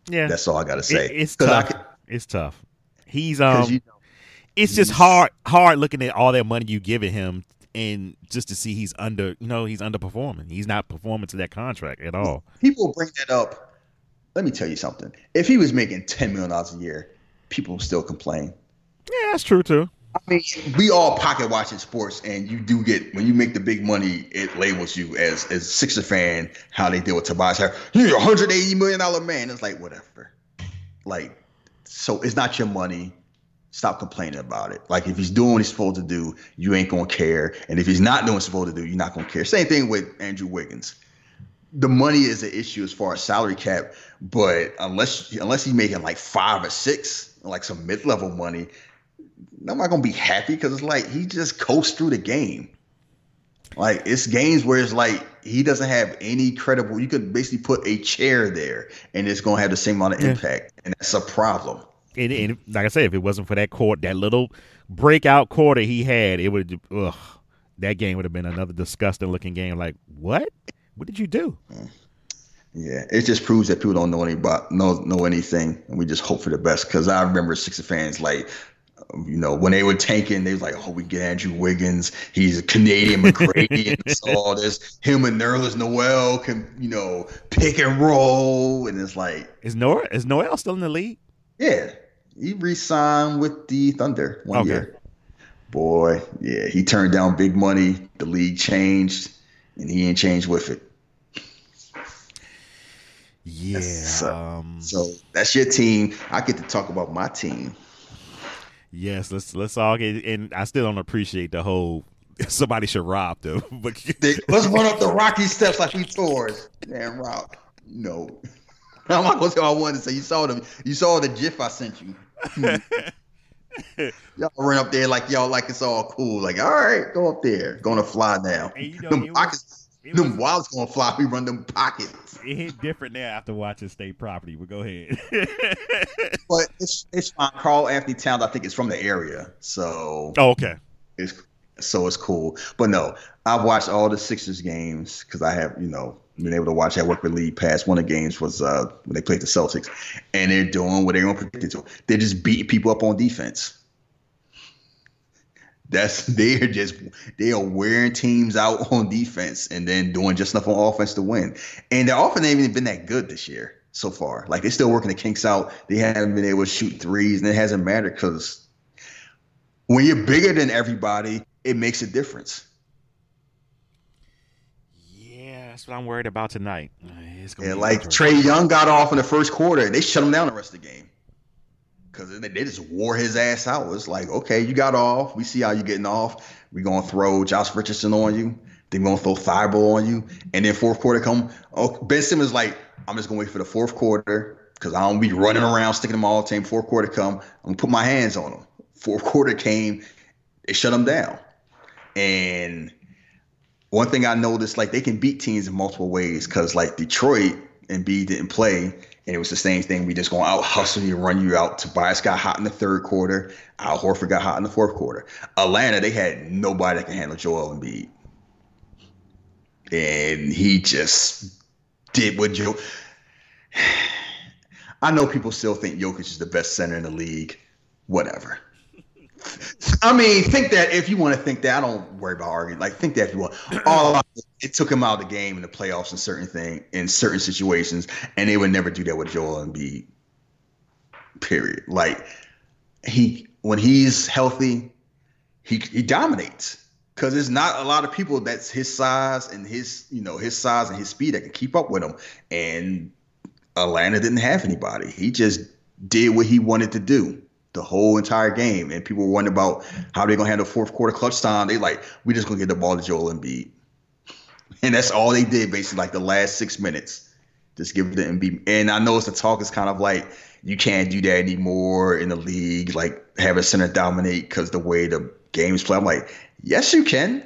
Yeah, that's all I gotta say. It, it's tough. Could, it's tough. He's um, you know, it's just hard hard looking at all that money you giving him and just to see he's under you know he's underperforming. He's not performing to that contract at all. People bring that up. Let me tell you something. If he was making ten million dollars a year, people would still complain. Yeah, that's true too. I mean, we all pocket watching sports, and you do get when you make the big money, it labels you as as Sixer fan. How they deal with Tobias Harris, you're a hundred eighty million dollar man. It's like whatever. Like, so it's not your money. Stop complaining about it. Like if he's doing what he's supposed to do, you ain't gonna care. And if he's not doing what he's supposed to do, you're not gonna care. Same thing with Andrew Wiggins. The money is an issue as far as salary cap, but unless unless he's making like five or six, like some mid level money, I'm not gonna be happy because it's like he just coasts through the game. Like it's games where it's like he doesn't have any credible. You could basically put a chair there, and it's gonna have the same amount of yeah. impact, and that's a problem. And, and, like I said, if it wasn't for that court, that little breakout quarter he had, it would. Ugh, that game would have been another disgusting looking game. Like what? What did you do? Mm. Yeah, it just proves that people don't know any know know anything, and we just hope for the best. Because I remember Sixer fans like you know, when they were tanking, they was like, "Oh, we get Andrew Wiggins. He's a Canadian McGrady and all this. Him and Nerlens Noel can, you know, pick and roll." And it's like, is Noel is Noel still in the league? Yeah, he re-signed with the Thunder one okay. year. Boy, yeah, he turned down big money. The league changed, and he ain't changed with it. Yeah. So, um, so that's your team. I get to talk about my team. Yes, let's let's all get. And I still don't appreciate the whole. Somebody should rob them. But let's run up the rocky steps like we Thors. Damn rob. No, I'm not gonna say I wanted to say. You saw them. You saw the GIF I sent you. Hmm. y'all run up there like y'all like it's all cool. Like, all right, go up there. Gonna fly now. You know, them pockets, them wilds gonna fly. We run them pockets it hit different now after watching State Property. But go ahead. but it's it's fine. Karl-Anthony Towns, I think, is from the area, so oh, okay. It's so it's cool. But no, I've watched all the Sixers games because I have you know been able to watch that work with League Pass. One of the games was uh, when they played the Celtics, and they're doing what they're going to predict to. They're just beating people up on defense. That's they're just they are wearing teams out on defense and then doing just enough on offense to win. And their offense ain't even been that good this year so far. Like they're still working the kinks out. They haven't been able to shoot threes, and it hasn't mattered because when you're bigger than everybody, it makes a difference. Yeah, that's what I'm worried about tonight. Uh, yeah, like Trae Young got off in the first quarter. They shut him down the rest of the game because they just wore his ass out. It's like, okay, you got off. We see how you're getting off. We're gonna throw Josh Richardson on you. Then we're gonna throw Thybulle on you. And then fourth quarter come. Oh, Ben Simmons like, I'm just gonna wait for the fourth quarter because I don't be running around sticking them all the time. Fourth quarter come, I'm gonna put my hands on them. Fourth quarter came, they shut them down. And one thing I noticed, like they can beat teams in multiple ways because like Detroit and B didn't play, and it was the same thing. We just going out hustle you, run you out. Tobias got hot in the third quarter. Al Horford got hot in the fourth quarter. Atlanta, they had nobody that can handle Joel Embiid, and he just did what Joe. I know people still think Jokic is the best center in the league. Whatever. I mean, think that if you want to think that, I don't worry about arguing. Like, think that if you want. All it took him out of the game in the playoffs and certain thing in certain situations, and they would never do that with Joel Embiid. Period. Like he when he's healthy, he he dominates because there's not a lot of people that's his size and his you know his size and his speed that can keep up with him. And Atlanta didn't have anybody. He just did what he wanted to do the whole entire game. And people were wondering about how they're gonna handle fourth quarter clutch time. They like, we just gonna get the ball to Joel Embiid. And that's all they did basically like the last six minutes. Just give it to Embiid. And I know it's the talk is kind of like you can't do that anymore in the league, like have a center dominate because the way the games play. I'm like, yes, you can.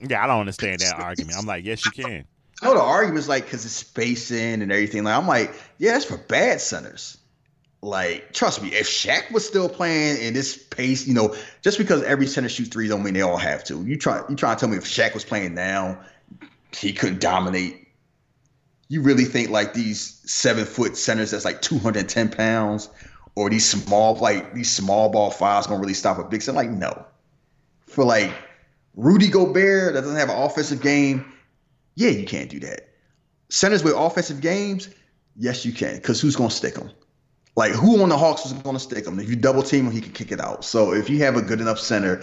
Yeah, I don't understand that argument. I'm like, yes, you can. Know the argument's like because it's spacing and everything. Like I'm like, yeah, that's for bad centers. Like, trust me, if Shaq was still playing in this pace, you know, just because every center shoots three don't mean they all have to. You try you trying to tell me if Shaq was playing now, he couldn't dominate. You really think like these seven foot centers that's like 210 pounds, or these small like these small ball fives gonna really stop a big center? Like, no. For like Rudy Gobert that doesn't have an offensive game, yeah, you can't do that. Centers with offensive games, yes, you can. Because who's gonna stick them? Like who on the Hawks is going to stick him? If you double team him, he can kick it out. So if you have a good enough center,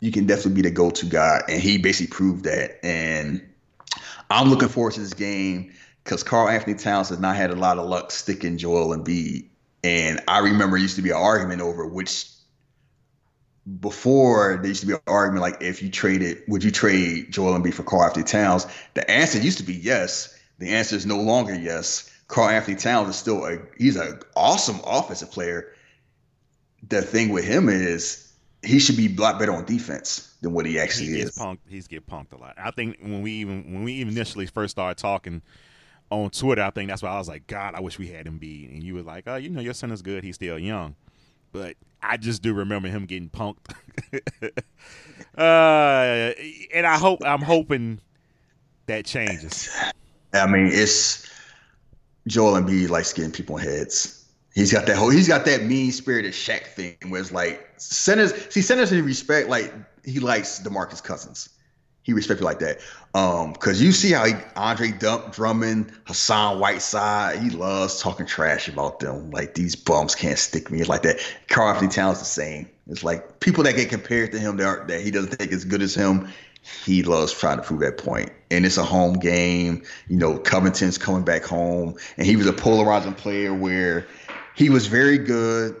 you can definitely be the go-to guy, and he basically proved that. And I'm looking forward to this game because Karl-Anthony Towns has not had a lot of luck sticking Joel and Embiid. And I remember it used to be an argument over which before there used to be an argument like if you traded, would you trade Joel and Embiid for Karl-Anthony Towns? The answer used to be yes. The answer is no longer yes. Karl-Anthony Towns is still a he's an awesome offensive player. The thing with him is he should be a lot better on defense than what he actually he is. Punked, he's get punked a lot. I think when we even when we even initially first started talking on Twitter, I think that's why I was like, God, I wish we had him be. And you were like, Oh, you know, your son is good. He's still young. But I just do remember him getting punked. uh, and I hope I'm hoping that changes. I mean, it's Joel Embiid likes getting people in heads. He's got that whole he's got that mean spirited Shaq thing where it's like centers see centers he respect like he likes DeMarcus Cousins. He respects like that. Um, cause you see how he Andre Dump Drummond, Hassan Whiteside, he loves talking trash about them. Like these bums can't stick me like that. Karl-Anthony Towns the same. It's like people that get compared to him that are, that he doesn't think as good as him he loves trying to prove that point. And it's a home game. You know, Covington's coming back home. And he was a polarizing player where he was very good.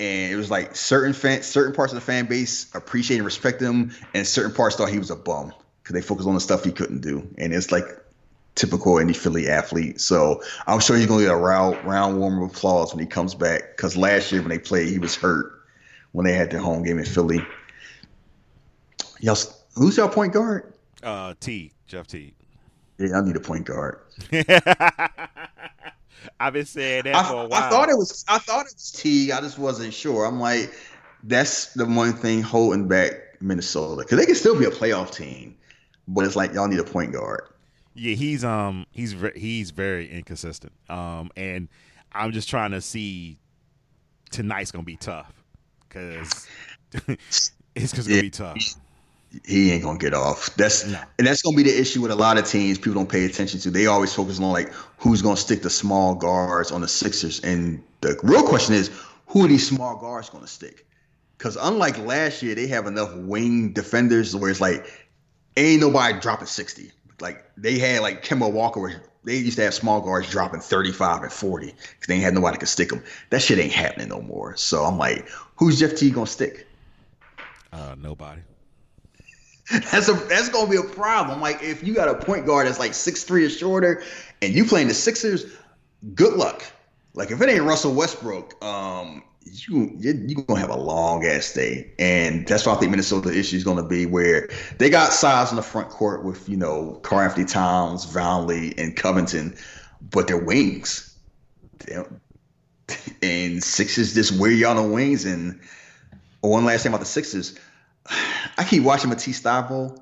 And it was like certain fan, certain parts of the fan base appreciate and respect him, and certain parts thought he was a bum because they focused on the stuff he couldn't do. And it's like typical any Philly athlete. So I'm sure he's gonna get a round round warm of applause when he comes back. Because last year when they played, he was hurt when they had their home game in Philly. Y'all Who's our point guard? Uh, T. Jeff Teague. Yeah, I need a point guard. I've been saying that I, for a while. I thought it was. I thought it was T. I just wasn't sure. I'm like, that's the one thing holding back Minnesota because they can still be a playoff team, but it's like y'all need a point guard. Yeah, he's um he's he's very inconsistent. Um, and I'm just trying to see tonight's gonna be tough because it's gonna yeah. be tough he ain't gonna get off. That's no. and that's gonna be the issue with a lot of teams. People don't pay attention to. They always focus on like who's gonna stick the small guards on the Sixers. And the real question is, who are these small guards gonna stick? Because unlike last year, they have enough wing defenders where it's like ain't nobody dropping sixty. Like they had like Kemba Walker, where they used to have small guards dropping thirty five and forty because they ain't had nobody could stick them. That shit ain't happening no more. So I'm like, who's Jeff Teague gonna stick? Uh, nobody. that's a that's gonna be a problem. Like if you got a point guard that's like six three or shorter, and you playing the Sixers, good luck. Like if it ain't Russell Westbrook, um, you you gonna have a long ass day, and that's why I think Minnesota issue is gonna be where they got size in the front court with you know Karl-Anthony Towns, Vonleh, and Covington, but they're wings. And Sixers just wear you on the wings. And one last thing about the Sixers, I keep watching Matisse Thybulle.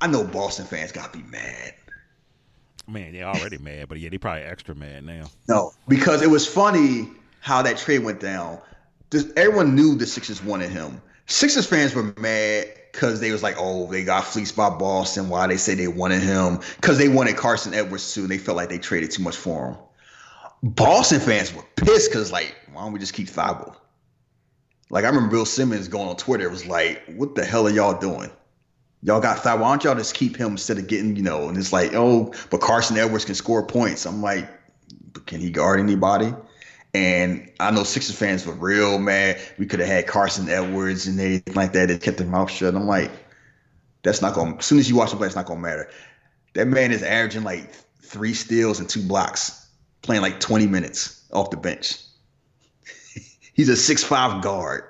I know Boston fans got to be mad. Man, they're already mad, but yeah, they probably extra mad now. No, because it was funny how that trade went down. Everyone knew the Sixers wanted him. Sixers fans were mad because they was like, oh, they got fleeced by Boston. Why they say they wanted him? Because they wanted Carson Edwards too. And they felt like they traded too much for him. Boston fans were pissed because like, why don't we just keep Thybulle? Like I remember Bill Simmons going on Twitter. It was like, what the hell are y'all doing? Y'all got Thybulle. Why don't y'all just keep him instead of getting, you know? And it's like, oh, but Carson Edwards can score points. I'm like, can he guard anybody? And I know Sixers fans were real mad. We could have had Carson Edwards and they like that. They kept their mouth shut. I'm like, that's not going. to As soon as you watch the play, it's not going to matter. That man is averaging like three steals and two blocks, playing like 20 minutes off the bench. He's a six-five guard,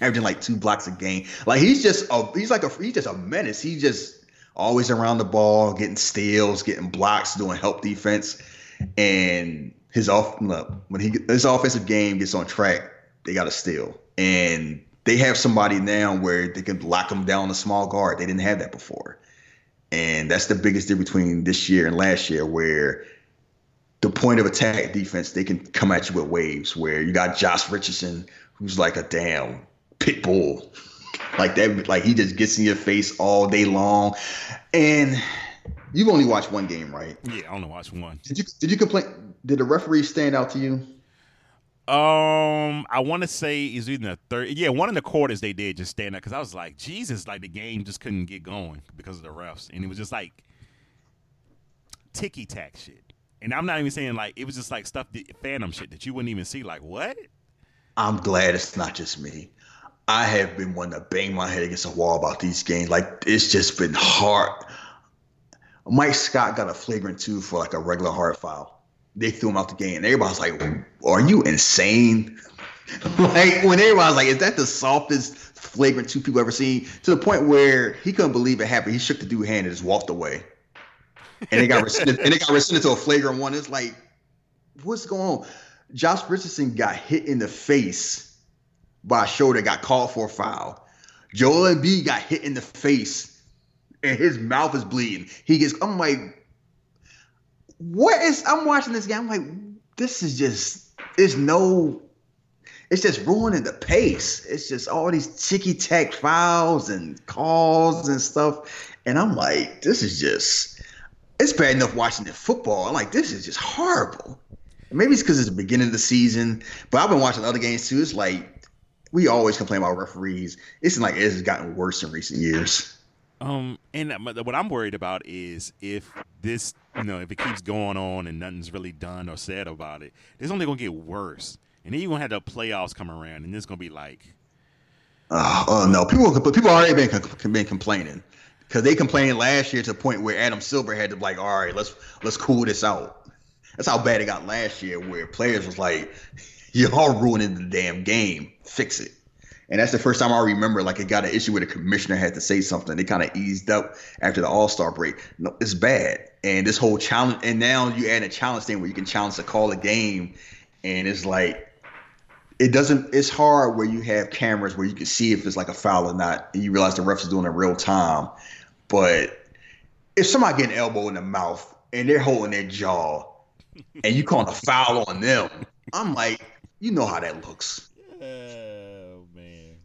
averaging like two blocks a game. Like he's just a he's like a he's just a menace. He's just always around the ball, getting steals, getting blocks, doing help defense, and his off when he his offensive game gets on track, they got to steal, and they have somebody now where they can lock him down a small guard. They didn't have that before, and that's the biggest difference between this year and last year, where the point of attack defense they can come at you with waves. Where you got Josh Richardson, who's like a damn pit bull, like that, like he just gets in your face all day long, and You've only watched one game, right? Yeah, I only watched one. Did you did you complain? Did the referee stand out to you? Um, I want to say is in the third. Yeah, one of the quarters they did just stand out because I was like, Jesus, like the game just couldn't get going because of the refs, and it was just like ticky tack shit. And I'm not even saying like it was just like stuff that phantom shit that you wouldn't even see. Like what? I'm glad it's not just me. I have been one to bang my head against a wall about these games. Like it's just been hard. Mike Scott got a flagrant two for like a regular hard foul. They threw him out the game. And everybody's like, "Are you insane?" like when everybody's like, "Is that the softest flagrant two people ever seen?" To the point where he couldn't believe it happened. He shook the dude hand and just walked away. And it got rescinded, and they got rescinded to a flagrant one. It's like, what's going on? Josh Richardson got hit in the face by a shoulder, got called for a foul. Joel Embiid got hit in the face and his mouth is bleeding. He gets, I'm like, what is, I'm watching this game. I'm like, this is just, there's no, it's just ruining the pace. It's just all these ticky tack fouls and calls and stuff. And I'm like, this is just, it's bad enough watching the football. I'm like, this is just horrible. Maybe it's because it's the beginning of the season, but I've been watching other games too. It's like, we always complain about referees. It's like it has gotten worse in recent years. Um, and what I'm worried about is if this, you know, if it keeps going on and nothing's really done or said about it, it's only gonna get worse. And then you're gonna have the playoffs come around, and it's gonna be like, oh, oh no, people, people already been been complaining because they complained last year to the point where Adam Silver had to be like, all right, let's let's cool this out. That's how bad it got last year, where players was like, y'all ruining the damn game, fix it. And that's the first time I remember like it got an issue where the commissioner had to say something. They kind of eased up after the All Star break. No, it's bad. And this whole challenge, and now you add a challenge thing where you can challenge to call a game, and it's like it doesn't. It's hard where you have cameras where you can see if it's like a foul or not, and you realize the refs is doing it real time. But if somebody get an elbow in the mouth and they're holding their jaw, and you call a foul on them, I'm like, you know how that looks. Oh man.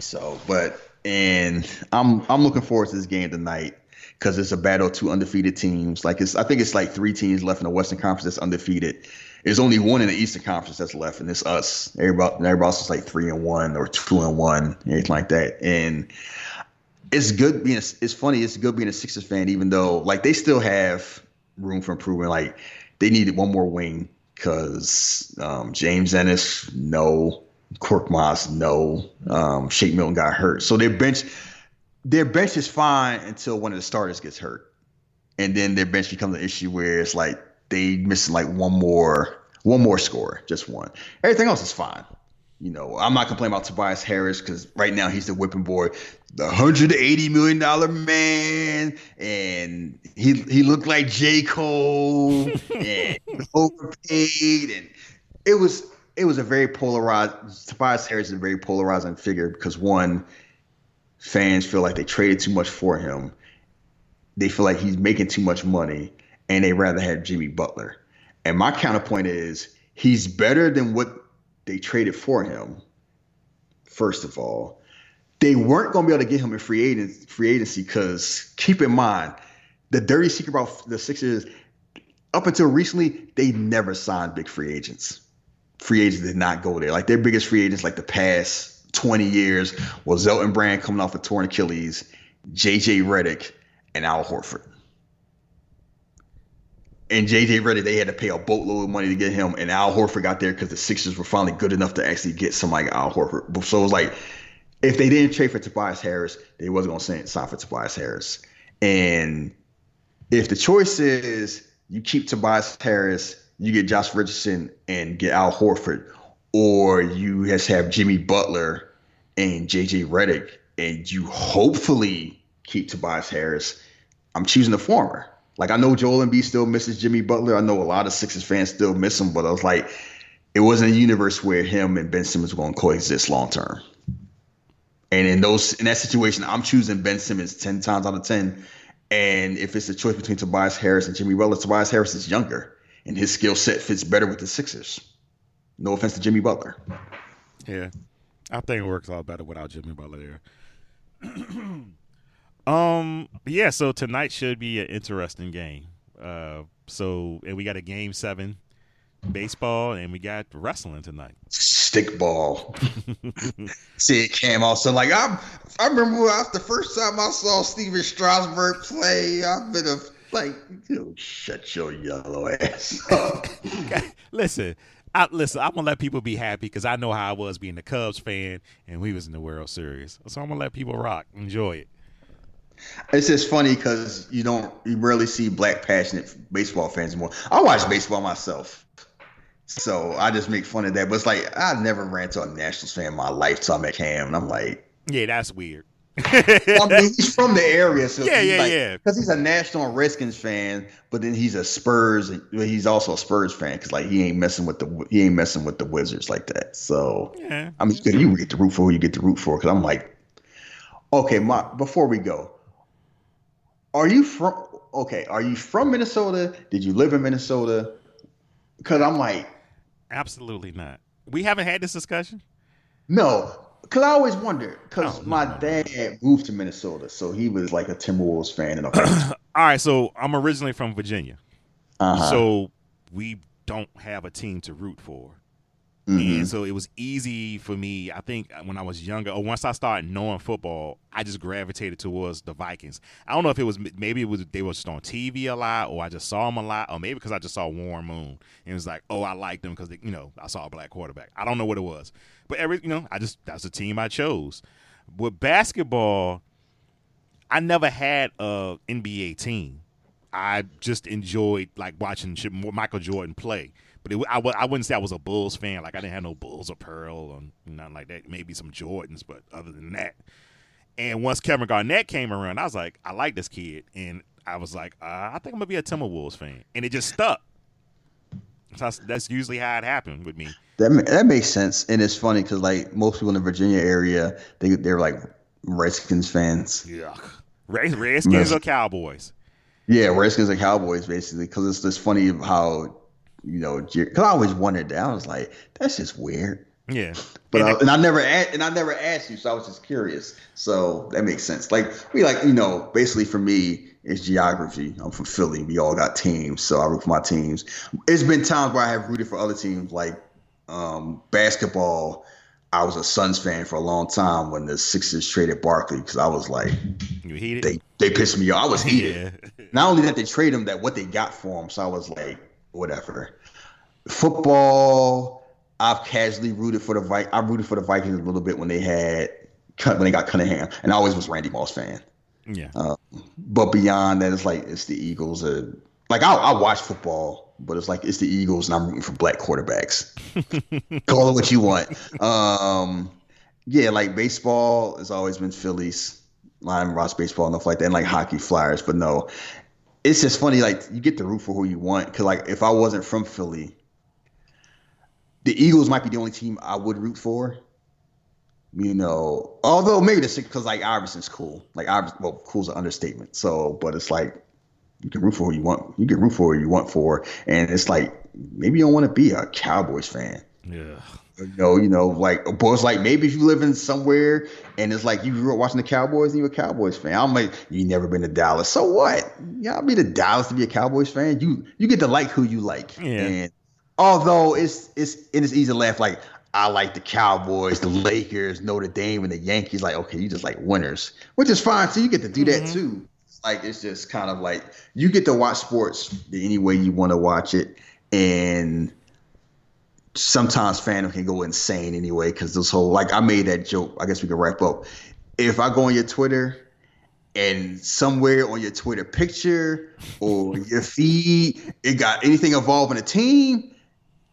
So, but and I'm I'm looking forward to this game tonight because it's a battle of two undefeated teams. Like it's I think it's like three teams left in the Western Conference that's undefeated. There's only one in the Eastern Conference that's left, and it's us. Everybody, everybody else is like three and one or two and one, anything like that. And it's good being. A, it's funny. It's good being a Sixers fan, even though like they still have room for improvement. Like they needed one more wing because um, James Ennis, no. Korkmaz no. Um, Shake Milton got hurt. So their bench, their bench is fine until one of the starters gets hurt, and then their bench becomes an issue where it's like they missing like one more, one more score, just one. Everything else is fine. You know, I'm not complaining about Tobias Harris because right now he's the whipping boy, the 180 million dollar man, and he he looked like J Cole and overpaid, and it was it was a very polarized. Tobias Harris is a very polarizing figure because one, fans feel like they traded too much for him, they feel like he's making too much money, and they rather have Jimmy Butler. And my counterpoint is he's better than what they traded for him. First of all, they weren't going to be able to get him in free agency free agency because keep in mind the dirty secret about the Sixers up until recently they never signed big free agents. Free agents did not go there. Like their biggest free agents, like the past 20 years, was Elton Brand coming off a torn Achilles, JJ Redick, and Al Horford and JJ Redick, they had to pay a boatload of money to get him, and Al Horford got there because the Sixers were finally good enough to actually get somebody like Al Horford. So it was like, if they didn't trade for Tobias Harris, they wasn't going to sign for Tobias Harris. And if the choice is you keep Tobias Harris, you get Josh Richardson and get Al Horford, or you just have Jimmy Butler and JJ Redick, and you hopefully keep Tobias Harris, I'm choosing the former. Like I know Joel Embiid still misses Jimmy Butler. I know a lot of Sixers fans still miss him, but I was like, it wasn't a universe where him and Ben Simmons were going to coexist long term. And in those in that situation, I'm choosing Ben Simmons ten times out of ten. And if it's a choice between Tobias Harris and Jimmy Butler, Tobias Harris is younger, and his skill set fits better with the Sixers. No offense to Jimmy Butler. Yeah, I think it works a lot better without Jimmy Butler there. Um. Yeah. So tonight should be an interesting game. Uh. So and we got a game seven, baseball, and we got wrestling tonight. Stickball. See, it came also like I'm. I remember when the first time I saw Stephen Strasburg play. I've been a like, you shut your yellow ass up. listen, I, listen, I'm gonna let people be happy because I know how I was being a Cubs fan, and we was in the World Series. So I'm gonna let people rock, enjoy it. It's just funny because you don't you rarely see black passionate baseball fans anymore. I watch baseball myself, so I just make fun of that. But it's like I never ran to a Nationals fan in my life till I met Cam, and I'm like, yeah, that's weird. I mean, he's from the area, so yeah, yeah, like, yeah. Because he's a National Redskins fan, but then he's a Spurs. He's also a Spurs fan because like he ain't messing with the he ain't messing with the Wizards like that. So yeah, I mean, you get to root for who you get to root for. Because I'm like, okay, my before we go, are you from? Okay, are you from Minnesota? Did you live in Minnesota? Because I'm like, absolutely not. We haven't had this discussion. No, because I always wonder. Because oh, my no, dad no. moved to Minnesota, so he was like a Timberwolves fan. And all right, so I'm originally from Virginia, uh-huh. so we don't have a team to root for. Mm-hmm. And so it was easy for me. I think when I was younger, or once I started knowing football, I just gravitated towards the Vikings. I don't know if it was maybe it was they were just on TV a lot, or I just saw them a lot, or maybe because I just saw Warren Moon and it was like, oh, I like them because you know I saw a black quarterback. I don't know what it was, but every you know I just that's the team I chose. With basketball, I never had a NBA team. I just enjoyed like watching Michael Jordan play. But it, I, I wouldn't say I was a Bulls fan. Like I didn't have no Bulls or Pearl or nothing like that. Maybe some Jordans, but other than that. And once Kevin Garnett came around, I was like, I like this kid, and I was like, uh, I think I'm gonna be a Timberwolves fan, and it just stuck. That's, that's usually how it happened with me. That that makes sense, and it's funny because like most people in the Virginia area, they they're like Redskins fans. Yeah, Redskins or Cowboys. Yeah, Redskins and Cowboys basically because it's just funny how you know, because I always wondered that. I was like, that's just weird. Yeah, but and, I, and I never asked, and I never asked you, so I was just curious. So that makes sense. Like we like, you know, basically for me, it's geography. I'm from Philly. We all got teams, so I root for my teams. It's been times where I have rooted for other teams, like um, basketball. I was a Suns fan for a long time when the Sixers traded Barkley because I was like, you heated. They they pissed me off. I was heated. yeah. Not only that they trade him, that what they got for him. So I was like, whatever. Football, I've casually rooted for the Vi- I rooted for the Vikings a little bit when they had when they got Cunningham, and I always was Randy Moss fan. Yeah. Uh, but beyond that, it's like it's the Eagles. Or, like I, I watch football but it's like it's the Eagles, and I'm rooting for black quarterbacks. Call it what you want. Um, yeah, like baseball has always been Phillies, Lion Ross baseball and stuff like that, and like hockey, Flyers. But no, it's just funny. Like you get to root for who you want. Cause like if I wasn't from Philly, the Eagles might be the only team I would root for. You know, although maybe the because like Iverson's cool. Like Iverson, well, cool's an understatement. So, but it's like you can root for who you want. You can root for who you want for, and it's like maybe you don't want to be a Cowboys fan. Yeah. You know, you know, like, but it's like maybe if you live in somewhere and it's like you grew up watching the Cowboys and you're a Cowboys fan. I'm like, you never been to Dallas, so what? Yeah, I'll be to Dallas to be a Cowboys fan. You you get to like who you like. Yeah. And although it's it's and it's easy to laugh like I like the Cowboys, the Lakers, Notre Dame, and the Yankees. Like, okay, you just like winners, which is fine. So you get to do that Mhm. too. Like, it's just kind of like you get to watch sports any way you want to watch it, and sometimes fandom can go insane anyway. Because this whole like I made that joke. I guess we can wrap up. If I go on your Twitter and somewhere on your Twitter picture or your feed, it got anything involving a team,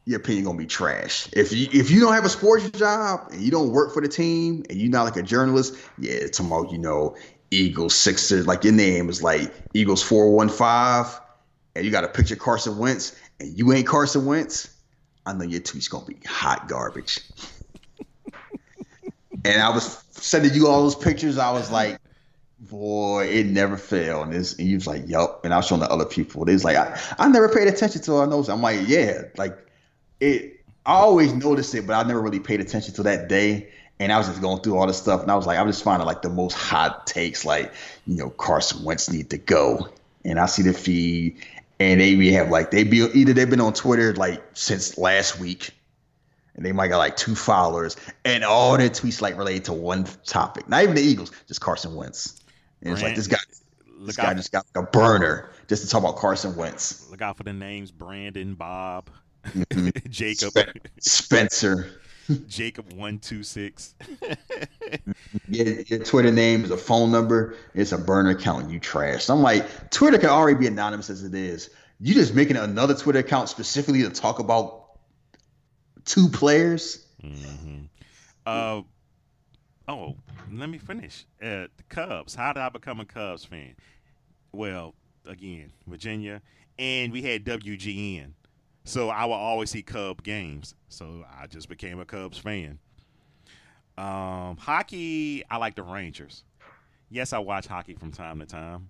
your opinion gonna be trash. If you if you don't have a sports job and you don't work for the team and you're not like a journalist, yeah, tomorrow you know Eagles Sixers, like your name is like Eagles four one five, and you got a picture of Carson Wentz and you ain't Carson Wentz, I know your tweet's gonna be hot garbage. and I was sending you all those pictures. I was like, boy, it never failed. And, and you was like, yup. And I was showing the other people. They was like, I, I never paid attention to. I know. I'm like, yeah, like it. I always noticed it, but I never really paid attention to that day. And I was just going through all this stuff, and I was like, I'm just finding like the most hot takes, like you know, Carson Wentz need to go. And I see the feed, and they be have like they be either they've been on Twitter like since last week, and they might got like two followers, and all their tweets like related to one topic. Not even the Eagles, just Carson Wentz. And it's like this guy, this guy just got like a burner just to talk about Carson Wentz. look out for the names Brandon, Bob, Mhm. Jacob, Spencer. Jacob one two six. Your, your Twitter name is a phone number. It's a burner account. You trash. I'm like, Twitter can already be anonymous as it is. You just making another Twitter account specifically to talk about two players. hmm Uh, oh, let me finish. Uh, the Cubs. How did I become a Cubs fan? Well, again, Virginia, and we had WGN, so I would always see Cub games. So I just became a Cubs fan. Um, hockey, I like the Rangers. Yes, I watch hockey from time to time.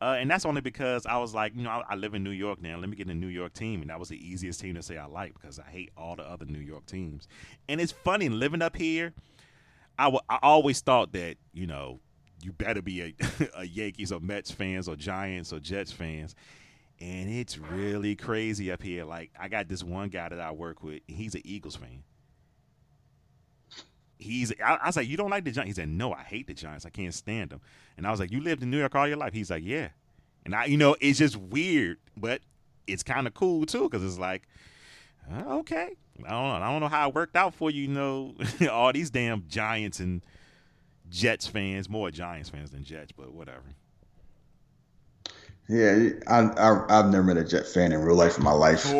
Uh, and that's only because I was like, you know, I, I live in New York now. Let me get a New York team, and that was the easiest team to say I like because I hate all the other New York teams. And it's funny living up here. I I always thought that you know you better be a, a Yankees or Mets fans or Giants or Jets fans, and it's really crazy up here. Like I got this one guy that I work with. He's an Eagles fan. He's I, I was like, you don't like the Giants? He said, no, I hate the Giants. I can't stand them. And I was like, you lived in New York all your life? He's like, yeah. And I, you know, it's just weird, but it's kind of cool too because it's like, uh, okay, I don't know. I don't know how it worked out for you. You know, all these damn Giants and Jets fans, more Giants fans than Jets, but whatever. Yeah, I, I I've never met a Jet fan in real life in my life.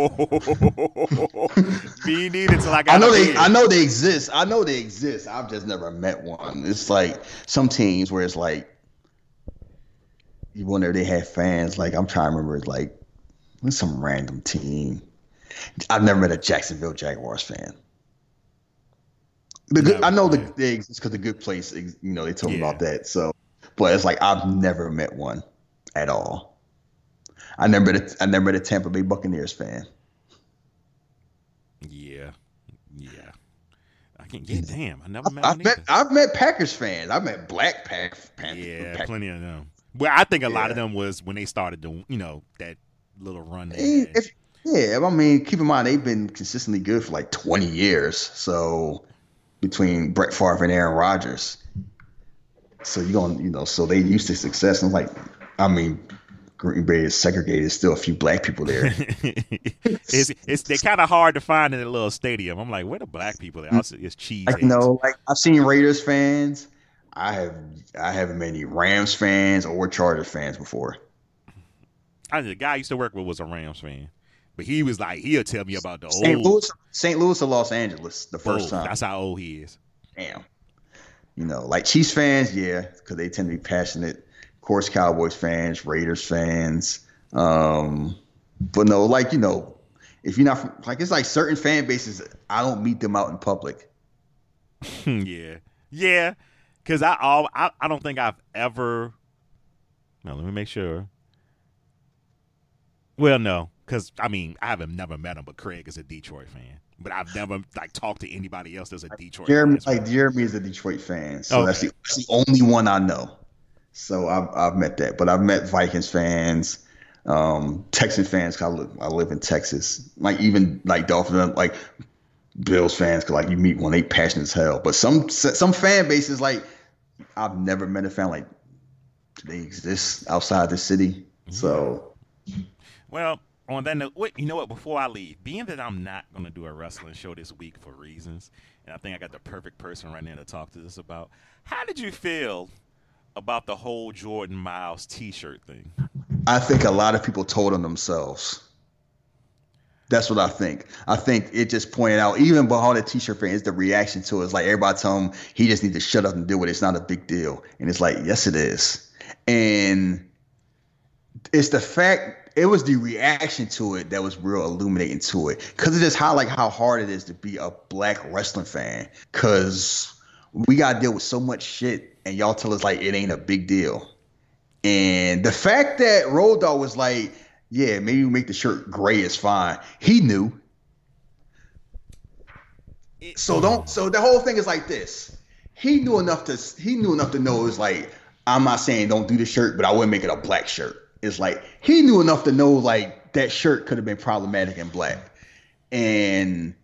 Me neither until I got. I know they. I know they exist. I know they exist. I've just never met one. It's like some teams where it's like you wonder if they have fans. Like I'm trying to remember, it's like what's some random team. I've never met a Jacksonville Jaguars fan. The good, No, I know the, yeah. they exist because the good place, you know, they told me about that. So, but it's like I've never met one at all. I never met a, I never met a Tampa Bay Buccaneers fan. Yeah, yeah. I can't get damn. I never met I've met. I've met Packers fans. I've met Black Pack Panthers. Yeah, Pack- plenty of them. Well, I think a lot of them was when they started doing, you know, that little run. If- yeah, I mean, keep in mind they've been consistently good for like 20 years. So between Brett Favre and Aaron Rodgers, so you're gonna, you know, so they used to success. And like, I mean, Green Bay is segregated. There's still a few black people there. it's it's they're kind of hard to find in a little stadium. I'm like, where the black people? At? It's cheese. you know, like I've seen Raiders fans. I have I haven't met any Rams fans or Chargers fans before. I, the guy I used to work with was a Rams fan, But he was like, he'll tell me about the St. old Louis, St. Louis or Los Angeles the first Oh, time. That's how old he is. Damn. You know, like Chiefs fans, yeah, because they tend to be passionate. Course, Cowboys fans, Raiders fans. Um, but no, like you know, if you're not from, like it's like certain fan bases, I don't meet them out in public. yeah, yeah. Because I, all I I don't think I've ever. No, let me make sure. Well, no, because I mean I haven't never met him, but Craig is a Detroit fan. But I've never like talked to anybody else that's a Detroit. Jeremy, fan. like Jeremy is a Detroit fan, so Okay. that's, the, that's the only one I know. So I've I've met that, but I've met Vikings fans, um, Texan fans. 'cause I live I live in Texas. Like even like Dolphins, like Bills fans, because like you meet one, they passionate as hell. But some some fan bases like I've never met a fan like they exist outside the city. So Well, on that note, wait, you know what? Before I leave, being that I'm not going to do a wrestling show this week for reasons, and I think I got the perfect person right now to talk to this about. How did you feel about the whole Jordan Myles T-shirt thing? I think a lot of people told on themselves. That's what I think. I think it just pointed out, even behind the t-shirt fan, is the reaction to it. It's like everybody tell him he just needs to shut up and with it. It's not a big deal. And it's like, yes, it is. And it's the fact, it was the reaction to it that was real illuminating to it. Cause it just highlight how hard it is to be a black wrestling fan. Cause we gotta deal with so much shit and y'all tell us like it ain't a big deal. And the fact that Road Dogg was like, yeah, maybe we make the shirt gray is fine. He knew. So don't. So the whole thing is like this. He knew enough to. He knew enough to know it's like I'm not saying don't do the shirt, but I wouldn't make it a black shirt. It's like he knew enough to know like that shirt could have been problematic in black, and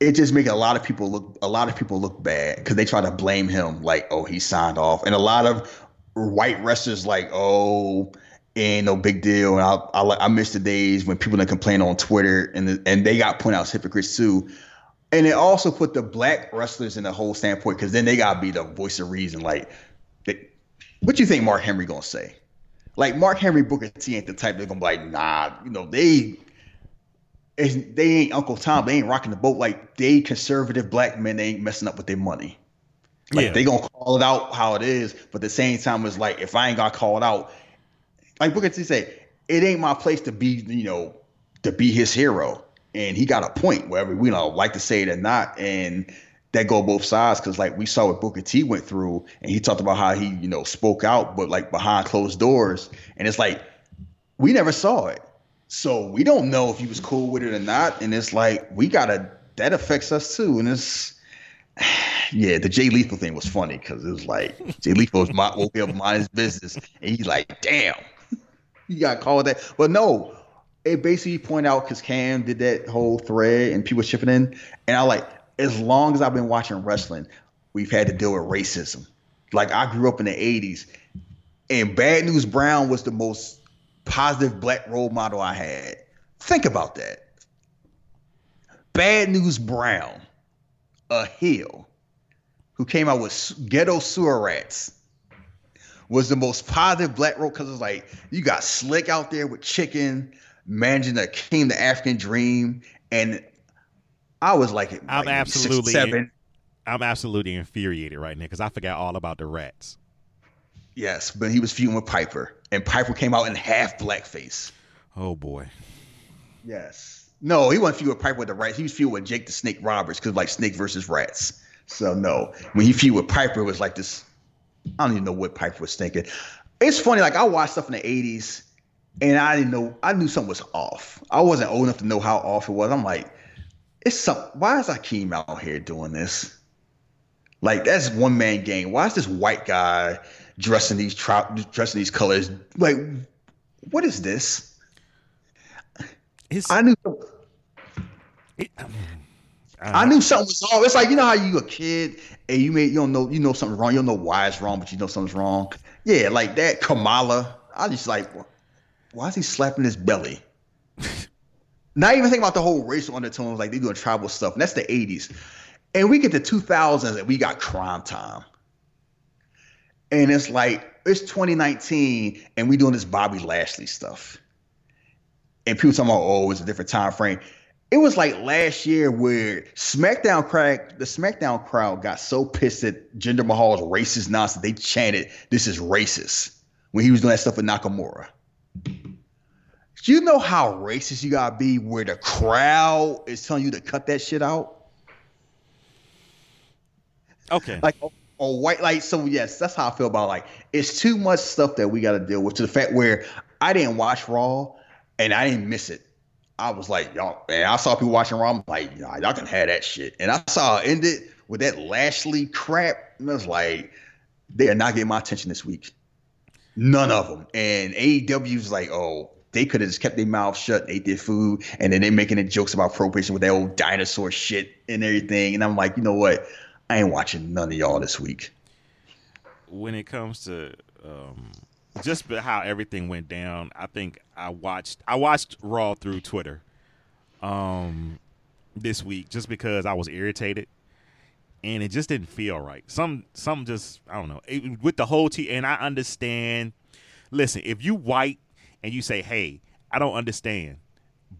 it just make a lot of people look. A lot of people look bad because they try to blame him like, oh, he signed off, and a lot of white wrestlers like, oh, ain't no big deal. And I, I, I miss the days when people didn't complain on Twitter and the, and they got pointed out as hypocrites too. And it also put the black wrestlers in the whole standpoint because then they gotta be the voice of reason. Like, they, what you think Mark Henry gonna say? Like Mark Henry Booker T ain't the type that's gonna be like, nah, you know they. They ain't Uncle Tom. They ain't rocking the boat like they conservative black men. They ain't messing up with their money. Like Yeah. they gonna call it out how it is, but at the same time, it's like if I ain't got called out, like Booker T say, it ain't my place to be, you know, to be his hero. And he got a point, whether we don't like to say it or not. And that go both sides because like we saw what Booker T went through, and he talked about how he, you know, spoke out, but like behind closed doors. And it's like we never saw it. So we don't know if he was cool with it or not. And it's like we gotta that affects us too. And it's yeah, the Jay Lethal thing was funny because it was like Jay Lethal was my, woke up mind his business, and he's like, "Damn, you got called that." But no, it basically point out because Cam did that whole thread and people chipping in, and I like as long as I've been watching wrestling, we've had to deal with racism. Like I grew up in the '80s, and Bad News Brown was the most positive black role model I had. Think about that. Bad News Brown, a heel, who came out with ghetto sewer rats, was the most positive black role because it's like you got Slick out there with chicken, managing Akeem the African Dream, and I was like, I'm like absolutely- seven. I'm absolutely infuriated right now because I forgot all about the rats. Yes, but he was feuding with Piper, and Piper came out in half blackface. Oh boy. Yes. No, he wasn't feud with Piper with the rats. He was feud with Jake the Snake Roberts because like Snake versus rats. So no, when he feud with Piper, it was like this. I don't even know what Piper was thinking. It's funny. Like I watched stuff in the '80s, and I didn't know. I knew something was off. I wasn't old enough to know how off it was. I'm like, it's some. Why is Akeem out here doing this? Like that's one man game. Why is this white guy dressing these trout dressing these colors? Like, what is this? It's, I knew. it, I knew something was wrong. It's like you know how you a kid and you may you don't know you know something wrong. You don't know why it's wrong, but you know something's wrong. Yeah, like that Kamala. I just like, why is he slapping his belly? Not even think about the whole racial undertones, like they doing tribal stuff. And that's the '80s, and we get to 2000s and we got Cryme Tyme. And it's like it's 2019 and we doing this Bobby Lashley stuff. and people talking about oh it's a different time frame. It was like last year where SmackDown crowd, the SmackDown crowd got so pissed at Jinder Mahal's racist nonsense they chanted "This is racist" when he was doing that stuff with Nakamura. Do you know how racist you gotta be where the crowd is telling you to cut that shit out? Okay. Like a white like so yes, that's how I feel about like it's too much stuff that we gotta deal with to the fact where I didn't watch Raw and I didn't miss it. I was like, y'all, man, I saw people watching Raw. I'm like, y'all, y'all can have that shit. And I saw it ended with that Lashley crap. And I was like, they are not getting my attention this week. None of them. And AEW's like, oh, they could have just kept their mouth shut, ate their food, and then they're making the jokes about probation with that old dinosaur shit and everything. And I'm like, you know what? I ain't watching none of y'all this week. When it comes to um, just how everything went down, I think I watched I watched Raw through Twitter um, this week just because I was irritated and it just didn't feel right. Some some just I don't know it, with the whole team. And I understand. Listen, if you white and you say, "Hey, I don't understand,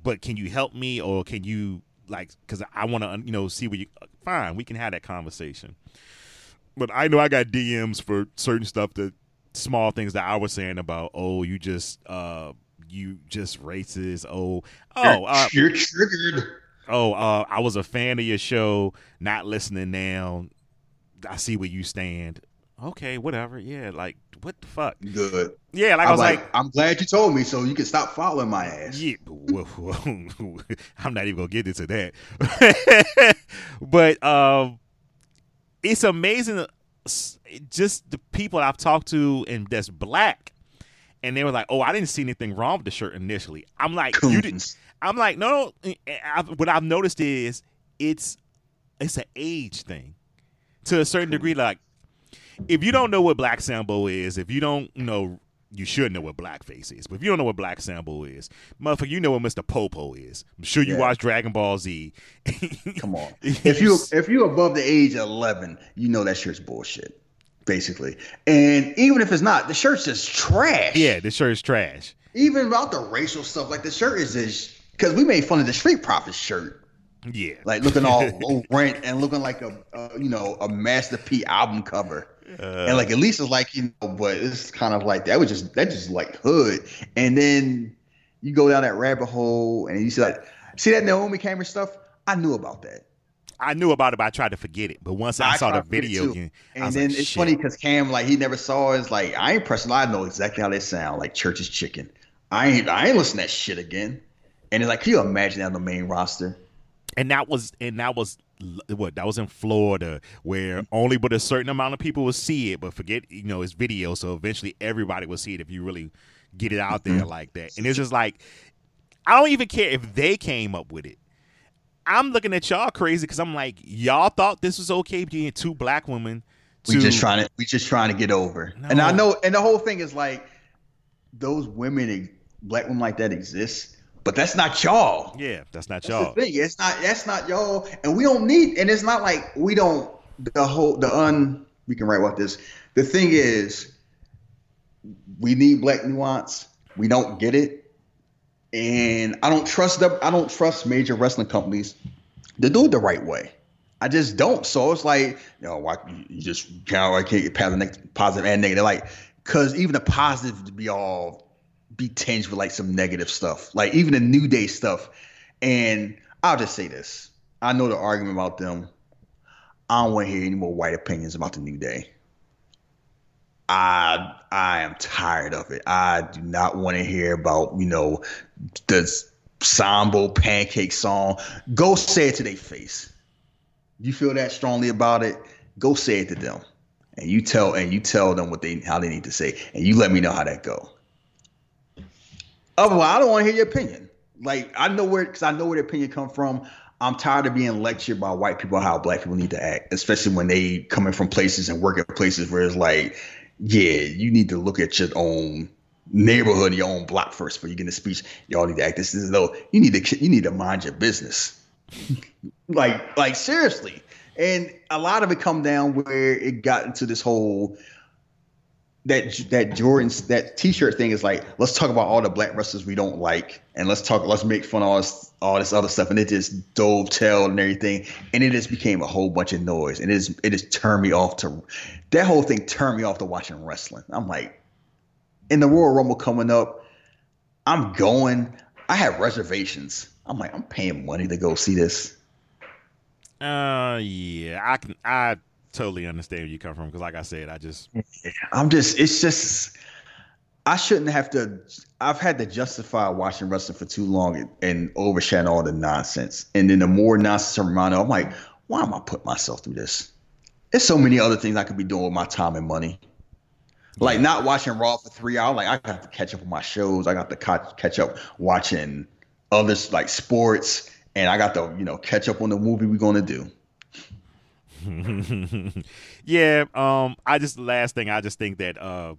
but can you help me or can you like because I want to you know see what you fine we can have that conversation." But I know I got DMs for certain stuff that small things that I was saying about oh you just uh you just racist. Oh oh uh, you're triggered. oh uh I was a fan of your show not listening now. I see where you stand okay whatever yeah like what the fuck good yeah like I'm i was like, like, I'm glad you told me so you can stop following my ass yeah I'm not even gonna get into that but um it's amazing just the people I've talked to and that's black, and they were like, "Oh, I didn't see anything wrong with the shirt initially." I'm like, Coons. "You didn't." I'm like, "No, no." I've, what I've noticed is it's it's an age thing to a certain degree. Like, if you don't know what Black Sambo is, if you don't know you should know what blackface is. But if you don't know what Black Sambo is, motherfucker, you know what Mr. Popo is. I'm sure you yeah. watch Dragon Ball Z. Come on. if you if you're above the age of eleven, you know that shirt's bullshit. Basically. And even if it's not, the shirt's just trash. Yeah, the shirt's trash. Even about the racial stuff, like the shirt is just because we made fun of the Street Profits shirt. Yeah. Like looking all low rent and looking like a, a you know, a Master P album cover. Uh, and like at least it's like you know, but it's kind of like that was just that just like hood. And then you go down that rabbit hole and you see like see that Naomi Cameron stuff. I knew about that. I knew about it, but I tried to forget it. But once I, I saw the video again, and then like, it's Shit. funny because Cam like he never saw it. It's like I ain't pressing. I know exactly how they sound like church's chicken. I ain't I ain't listening to that shit again. And it's like, can you imagine that on the main roster? And that was and that was what that was in Florida where only but a certain amount of people will see it, but forget you know it's video, so eventually everybody will see it if you really get it out there mm-hmm. like that. And it's just like I don't even care if they came up with it. I'm looking at y'all crazy because I'm like, y'all thought this was okay being two black women. To... We just trying to we just trying to get over. No. And I know, and the whole thing is like those women, black women like that exist but that's not y'all. Yeah, that's not that's y'all. thing. It's not that's not y'all, and we don't need. And it's not like we don't the whole the un. We can write about this. The thing is, we need black nuance. We don't get it, and I don't trust them. I don't trust major wrestling companies to do it the right way. I just don't. So it's like, you know, why you just kind of like can't get positive and negative, like because even the positive to be all be tinged with like some negative stuff, like even the New Day stuff. And I'll just say this: I know the argument about them. I don't want to hear any more white opinions about the New Day. I I am tired of it. I do not want to hear about you know the Sambo pancake song. Go say it to their face. You feel that strongly about it? Go say it to them, and you tell and you tell them what they how they need to say, and you let me know how that go. Otherwise, I don't want to hear your opinion. Like I know where, because I know where the opinion come from. I'm tired of being lectured by white people how black people need to act, especially when they coming from places and work at places where it's like, yeah, you need to look at your own neighborhood, your own block first before you get a speech. Y'all need to act this is though you need to you need to mind your business. like like seriously. And a lot of it come down where it got into this whole that that Jordan's that T-shirt thing is like let's talk about all the black wrestlers we don't like, and let's talk let's make fun of all this all this other stuff, and it just dove tail and everything, and it just became a whole bunch of noise, and it is it just turned me off to that whole thing turned me off to watching wrestling. I'm like, in the Royal Rumble coming up, I'm going. I have reservations. I'm like, I'm paying money to go see this. Uh, yeah, I can. I totally understand where you come from because, like I said, I just, I'm just, it's just, I shouldn't have to. I've had to justify watching wrestling for too long and, and overshadow all the nonsense. And then the more nonsense I'm around, I'm like, why am I putting myself through this? There's so many other things I could be doing with my time and money. Like not watching Raw for three hours. Like I got to catch up on my shows. I got to catch up watching others like sports, and I got to you know catch up on the movie we're gonna do. yeah, um, I just last thing I just think that uh,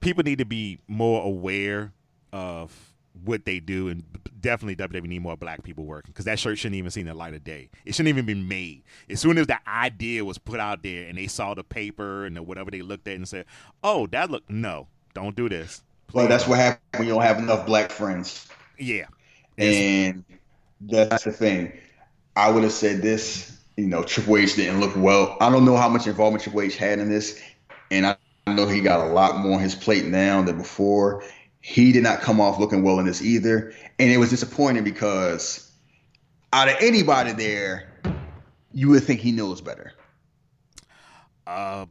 people need to be more aware of what they do, and definitely WWE need more black people working because that shirt shouldn't even seen the light of day. It shouldn't even be made. As soon as the idea was put out there and they saw the paper and the whatever they looked at and said, "Oh, that look no, don't do this." Please. Well, that's what happens when you don't have enough black friends. Yeah, and that's the thing. I would have said this you know, Triple H didn't look well. I don't know how much involvement Triple H had in this, and I know he got a lot more on his plate now than before. He did not come off looking well in this either, and it was disappointing because out of anybody there, you would think he knows better. Uh,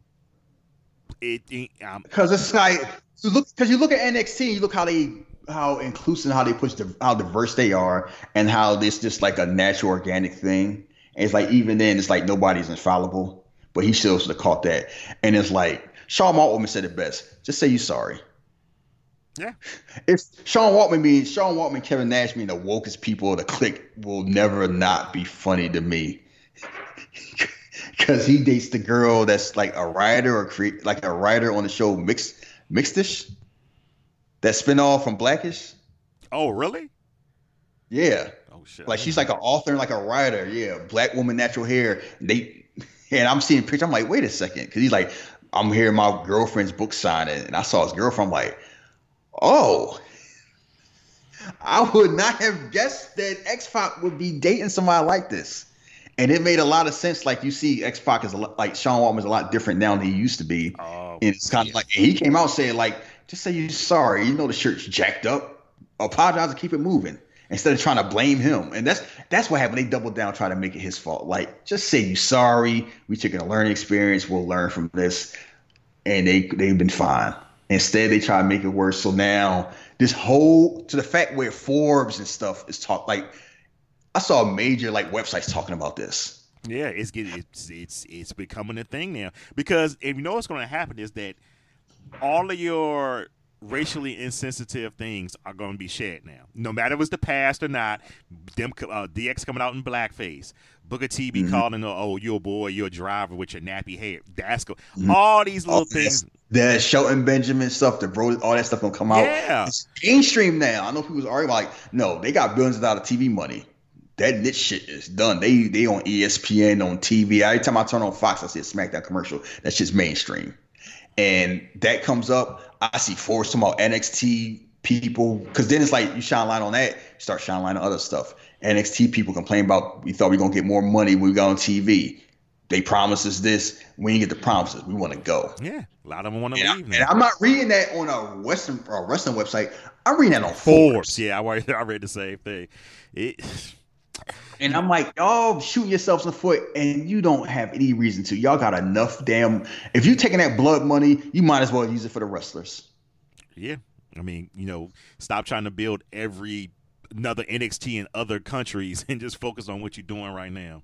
it because um, it's like you look because you look at NXT, you look how they how inclusive, how they push the how diverse they are, and how this just like a natural organic thing it's like even then, it's like nobody's infallible, but he still should have caught that. And it's like Sean Waltman said it best: just say you sorry. Yeah. If Sean Waltman means Sean Waltman, Kevin Nash mean the wokest people of the clique will never not be funny to me. Cause he dates the girl that's like a writer or create like a writer on the show Mixed Mixedish. That spinoff from Blackish. Oh, really? Yeah shit. Like she's like an author and like a writer. Yeah, black woman, natural hair. They and I'm seeing pictures. I'm like, wait a second, because he's like, I'm hearing my girlfriend's book signing, and I saw his girlfriend. I'm like, oh. I would not have guessed that X Pac would be dating somebody like this. And it made a lot of sense. Like you see, X Pac is a lot, like Sean Waltman's a lot different now than he used to be. Oh, and it's kind of like he came out saying like, just say you're sorry. You know the shirt's jacked up. Apologize and keep it moving instead of trying to blame him. And that's that's what happened. They doubled down, try to make it his fault. Like, just say you sorry. We took a learning experience. We'll learn from this. And they they've been fine. Instead, they try to make it worse. So now this whole to the fact where Forbes and stuff is talk like I saw major like websites talking about this. Yeah, it's it's it's it's becoming a thing now because if you know what's going to happen is that all of your racially insensitive things are going to be shared now. No matter if it's the past or not, them uh, DX coming out in blackface, Booker T be mm-hmm. calling, "Oh, you're a boy, you're a driver with your nappy hair." That's go. Mm-hmm. All these little things. That Shelton Benjamin stuff, the bro, all that stuff gonna come out. Yeah, it's mainstream now. I know people's already like, no, they got billions of dollars of TV money. That niche shit is done. They they on ESPN on TV. Every time I turn on Fox, I see a SmackDown commercial. That shit's mainstream, and that comes up I see Forbes talking about NXT people because then it's like you shine light on that, you start shining light on other stuff. NXT people complain about we thought we are gonna get more money when we got on TV. They promised us this. We didn't get the promises. We want to go. Yeah, a lot of them want to leave. and I'm not reading that on a Western or wrestling website. I'm reading that on Forbes. Forbes. Yeah, I read, I read the same thing. It, and I'm like, y'all shooting yourselves in the foot, and you don't have any reason to. Y'all got enough damn. If you're taking that blood money, you might as well use it for the wrestlers. Yeah, I mean, you know, stop trying to build every another NXT in other countries and just focus on what you're doing right now.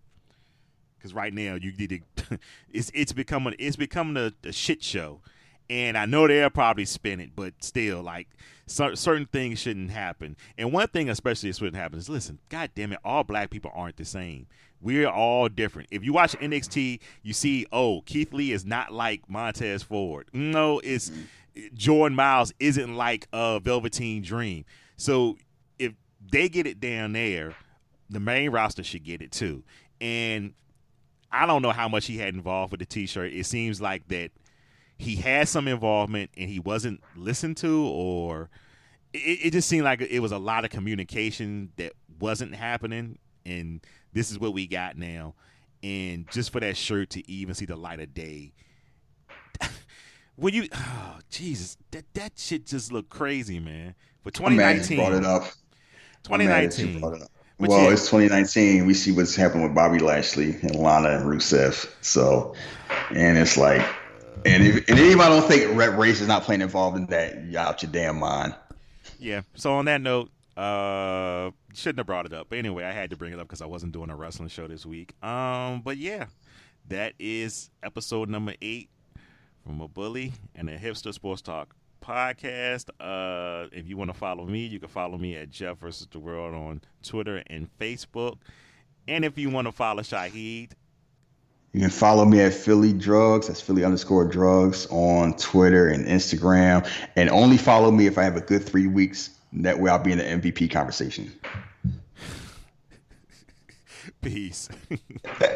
Because right now, you need to. it's it's becoming it's becoming a, a shit show, and I know they'll probably spin it, but still, like so, certain things shouldn't happen. And one thing, especially, that shouldn't happen is listen, God damn it, all black people aren't the same. We're all different. If you watch NXT, you see, oh, Keith Lee is not like Montez Ford. No, it's mm-hmm. Jordan Myles isn't like a Velveteen Dream. So if they get it down there, the main roster should get it too. And I don't know how much he had involved with the T-shirt. It seems like that he had some involvement and he wasn't listened to, or it, it just seemed like it was a lot of communication that wasn't happening, and this is what we got now. And just for that shirt to even see the light of day, when you, oh Jesus, that that shit just looked crazy, man. For 2019, brought it up. 2019. Well, yeah. it's 2019. We see what's happened with Bobby Lashley and Lana and Rusev. So, and it's like, and if and anybody don't think Race is not playing involved in that, you out your damn mind. Yeah. So on that note, uh, shouldn't have brought it up. But anyway, I had to bring it up because I wasn't doing a wrestling show this week. Um, but yeah, that is episode number eight from a bully and a hipster sports talk podcast. Uh, if you want to follow me, you can follow me at Jeff versus the World on Twitter and Facebook. And if you want to follow Shahid, you can follow me at Philly Drugs. That's Philly underscore drugs on Twitter and Instagram. And only follow me if I have a good three weeks. That way I'll be in the MVP conversation. Peace.